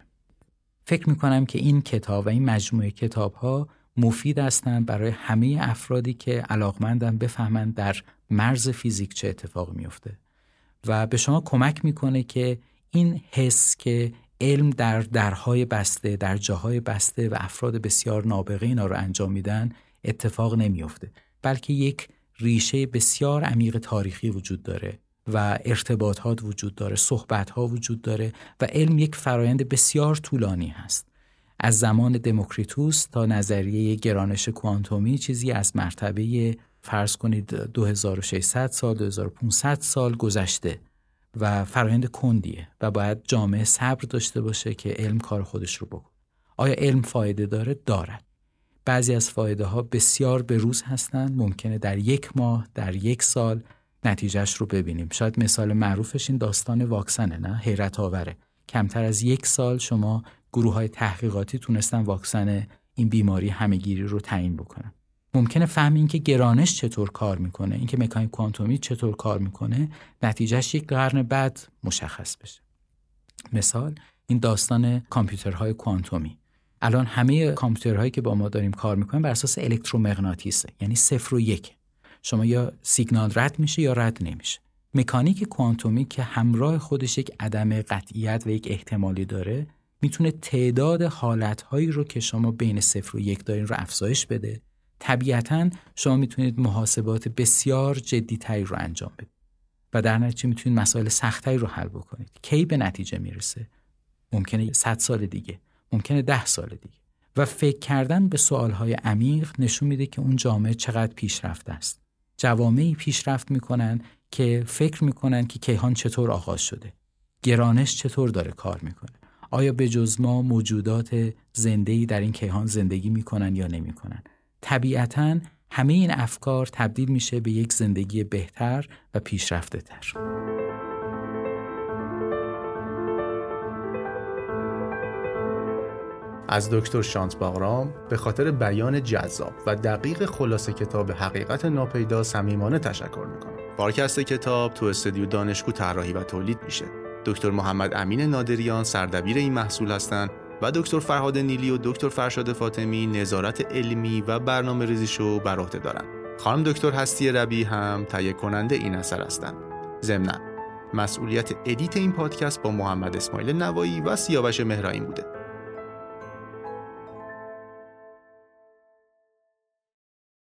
فکر می‌کنم که این کتاب و این مجموعه کتاب ها مفید هستند برای همه افرادی که علاقمندن بفهمند در مرز فیزیک چه اتفاق میفته و به شما کمک می‌کنه که این حس که علم در درهای بسته در جاهای بسته و افراد بسیار نابغه اینا رو انجام میدن اتفاق نمیافته. بلکه یک ریشه بسیار عمیق تاریخی وجود داره. و ارتباطات وجود داره صحبت ها وجود داره و علم یک فرایند بسیار طولانی هست. از زمان دموکریتوس تا نظریه گرانش کوانتومی چیزی از مرتبه فرض کنید 2600 سال 2500 سال گذشته و فرایند کندیه و باید جامعه صبر داشته باشه که علم کار خودش رو بکنه آیا علم فایده داره؟ دارد بعضی از فایده ها بسیار به روز هستند ممکنه در یک ماه در یک سال نتیجهش رو ببینیم. شاید مثال معروفش این داستان واکسنه نه؟ حیرت آوره. کمتر از یک سال شما گروه های تحقیقاتی تونستن واکسن این بیماری همهگیری رو تعیین بکنن. ممکنه فهم این که گرانش چطور کار می‌کنه اینکه مکانیک کوانتومی چطور کار می‌کنه نتیجهش یک قرن بعد مشخص بشه. مثال این داستان کامپیوترهای کوانتومی. الان همه کامپیوترهایی که با ما داریم کار می‌کنیم بر اساس الکترومغناطیسه یعنی صفر و یک. شما یا سیگنال رد میشه یا رد نمیشه. مکانیک کوانتومی که همراه خودش یک عدم قطعیت و یک احتمالی داره می‌تونه تعداد حالتهایی رو که شما بین صفر و یک دارین رو افزایش بده. طبیعتا شما می‌تونید محاسبات بسیار جدی تری رو انجام بدید. و در نتیجه می‌تونید مسائل سختری رو حل بکنید. کی به نتیجه می‌رسه؟ ممکنه 100 سال دیگه. ممکنه ده سال دیگه. و فکر کردن به سوالهای عمیق نشون میده که اون جامعه چقدر پیشرفته است. جوامعی پیشرفت می‌کنن که فکر می‌کنن که کیهان چطور آغاز شده. گرانش چطور داره کار می‌کنه. آیا به جز ما موجودات زندهی در این کیهان زندگی می‌کنن یا نمی‌کنن؟ طبیعتا همه این افکار تبدیل میشه به یک زندگی بهتر و پیشرفته تر. از دکتر شانت باغرام به خاطر بیان جذاب و دقیق خلاصه کتاب حقیقت ناپیدا صمیمانه تشکر می‌کنم. پادکست کتاب تو استودیو دانشگو طراحی و تولید میشه. دکتر محمد امین نادریان سردبیر این محصول هستند و دکتر فرهاد نیلی و دکتر فرشاد فاطمی نظارت علمی و برنامه ریزیشو بر عهده دارند. خانم دکتر هستی ربی هم تهیه کننده این اثر هستند. ضمنا مسئولیت edit این پادکست با محمد اسماعیل نوایی و سیاوش مهرائین بوده.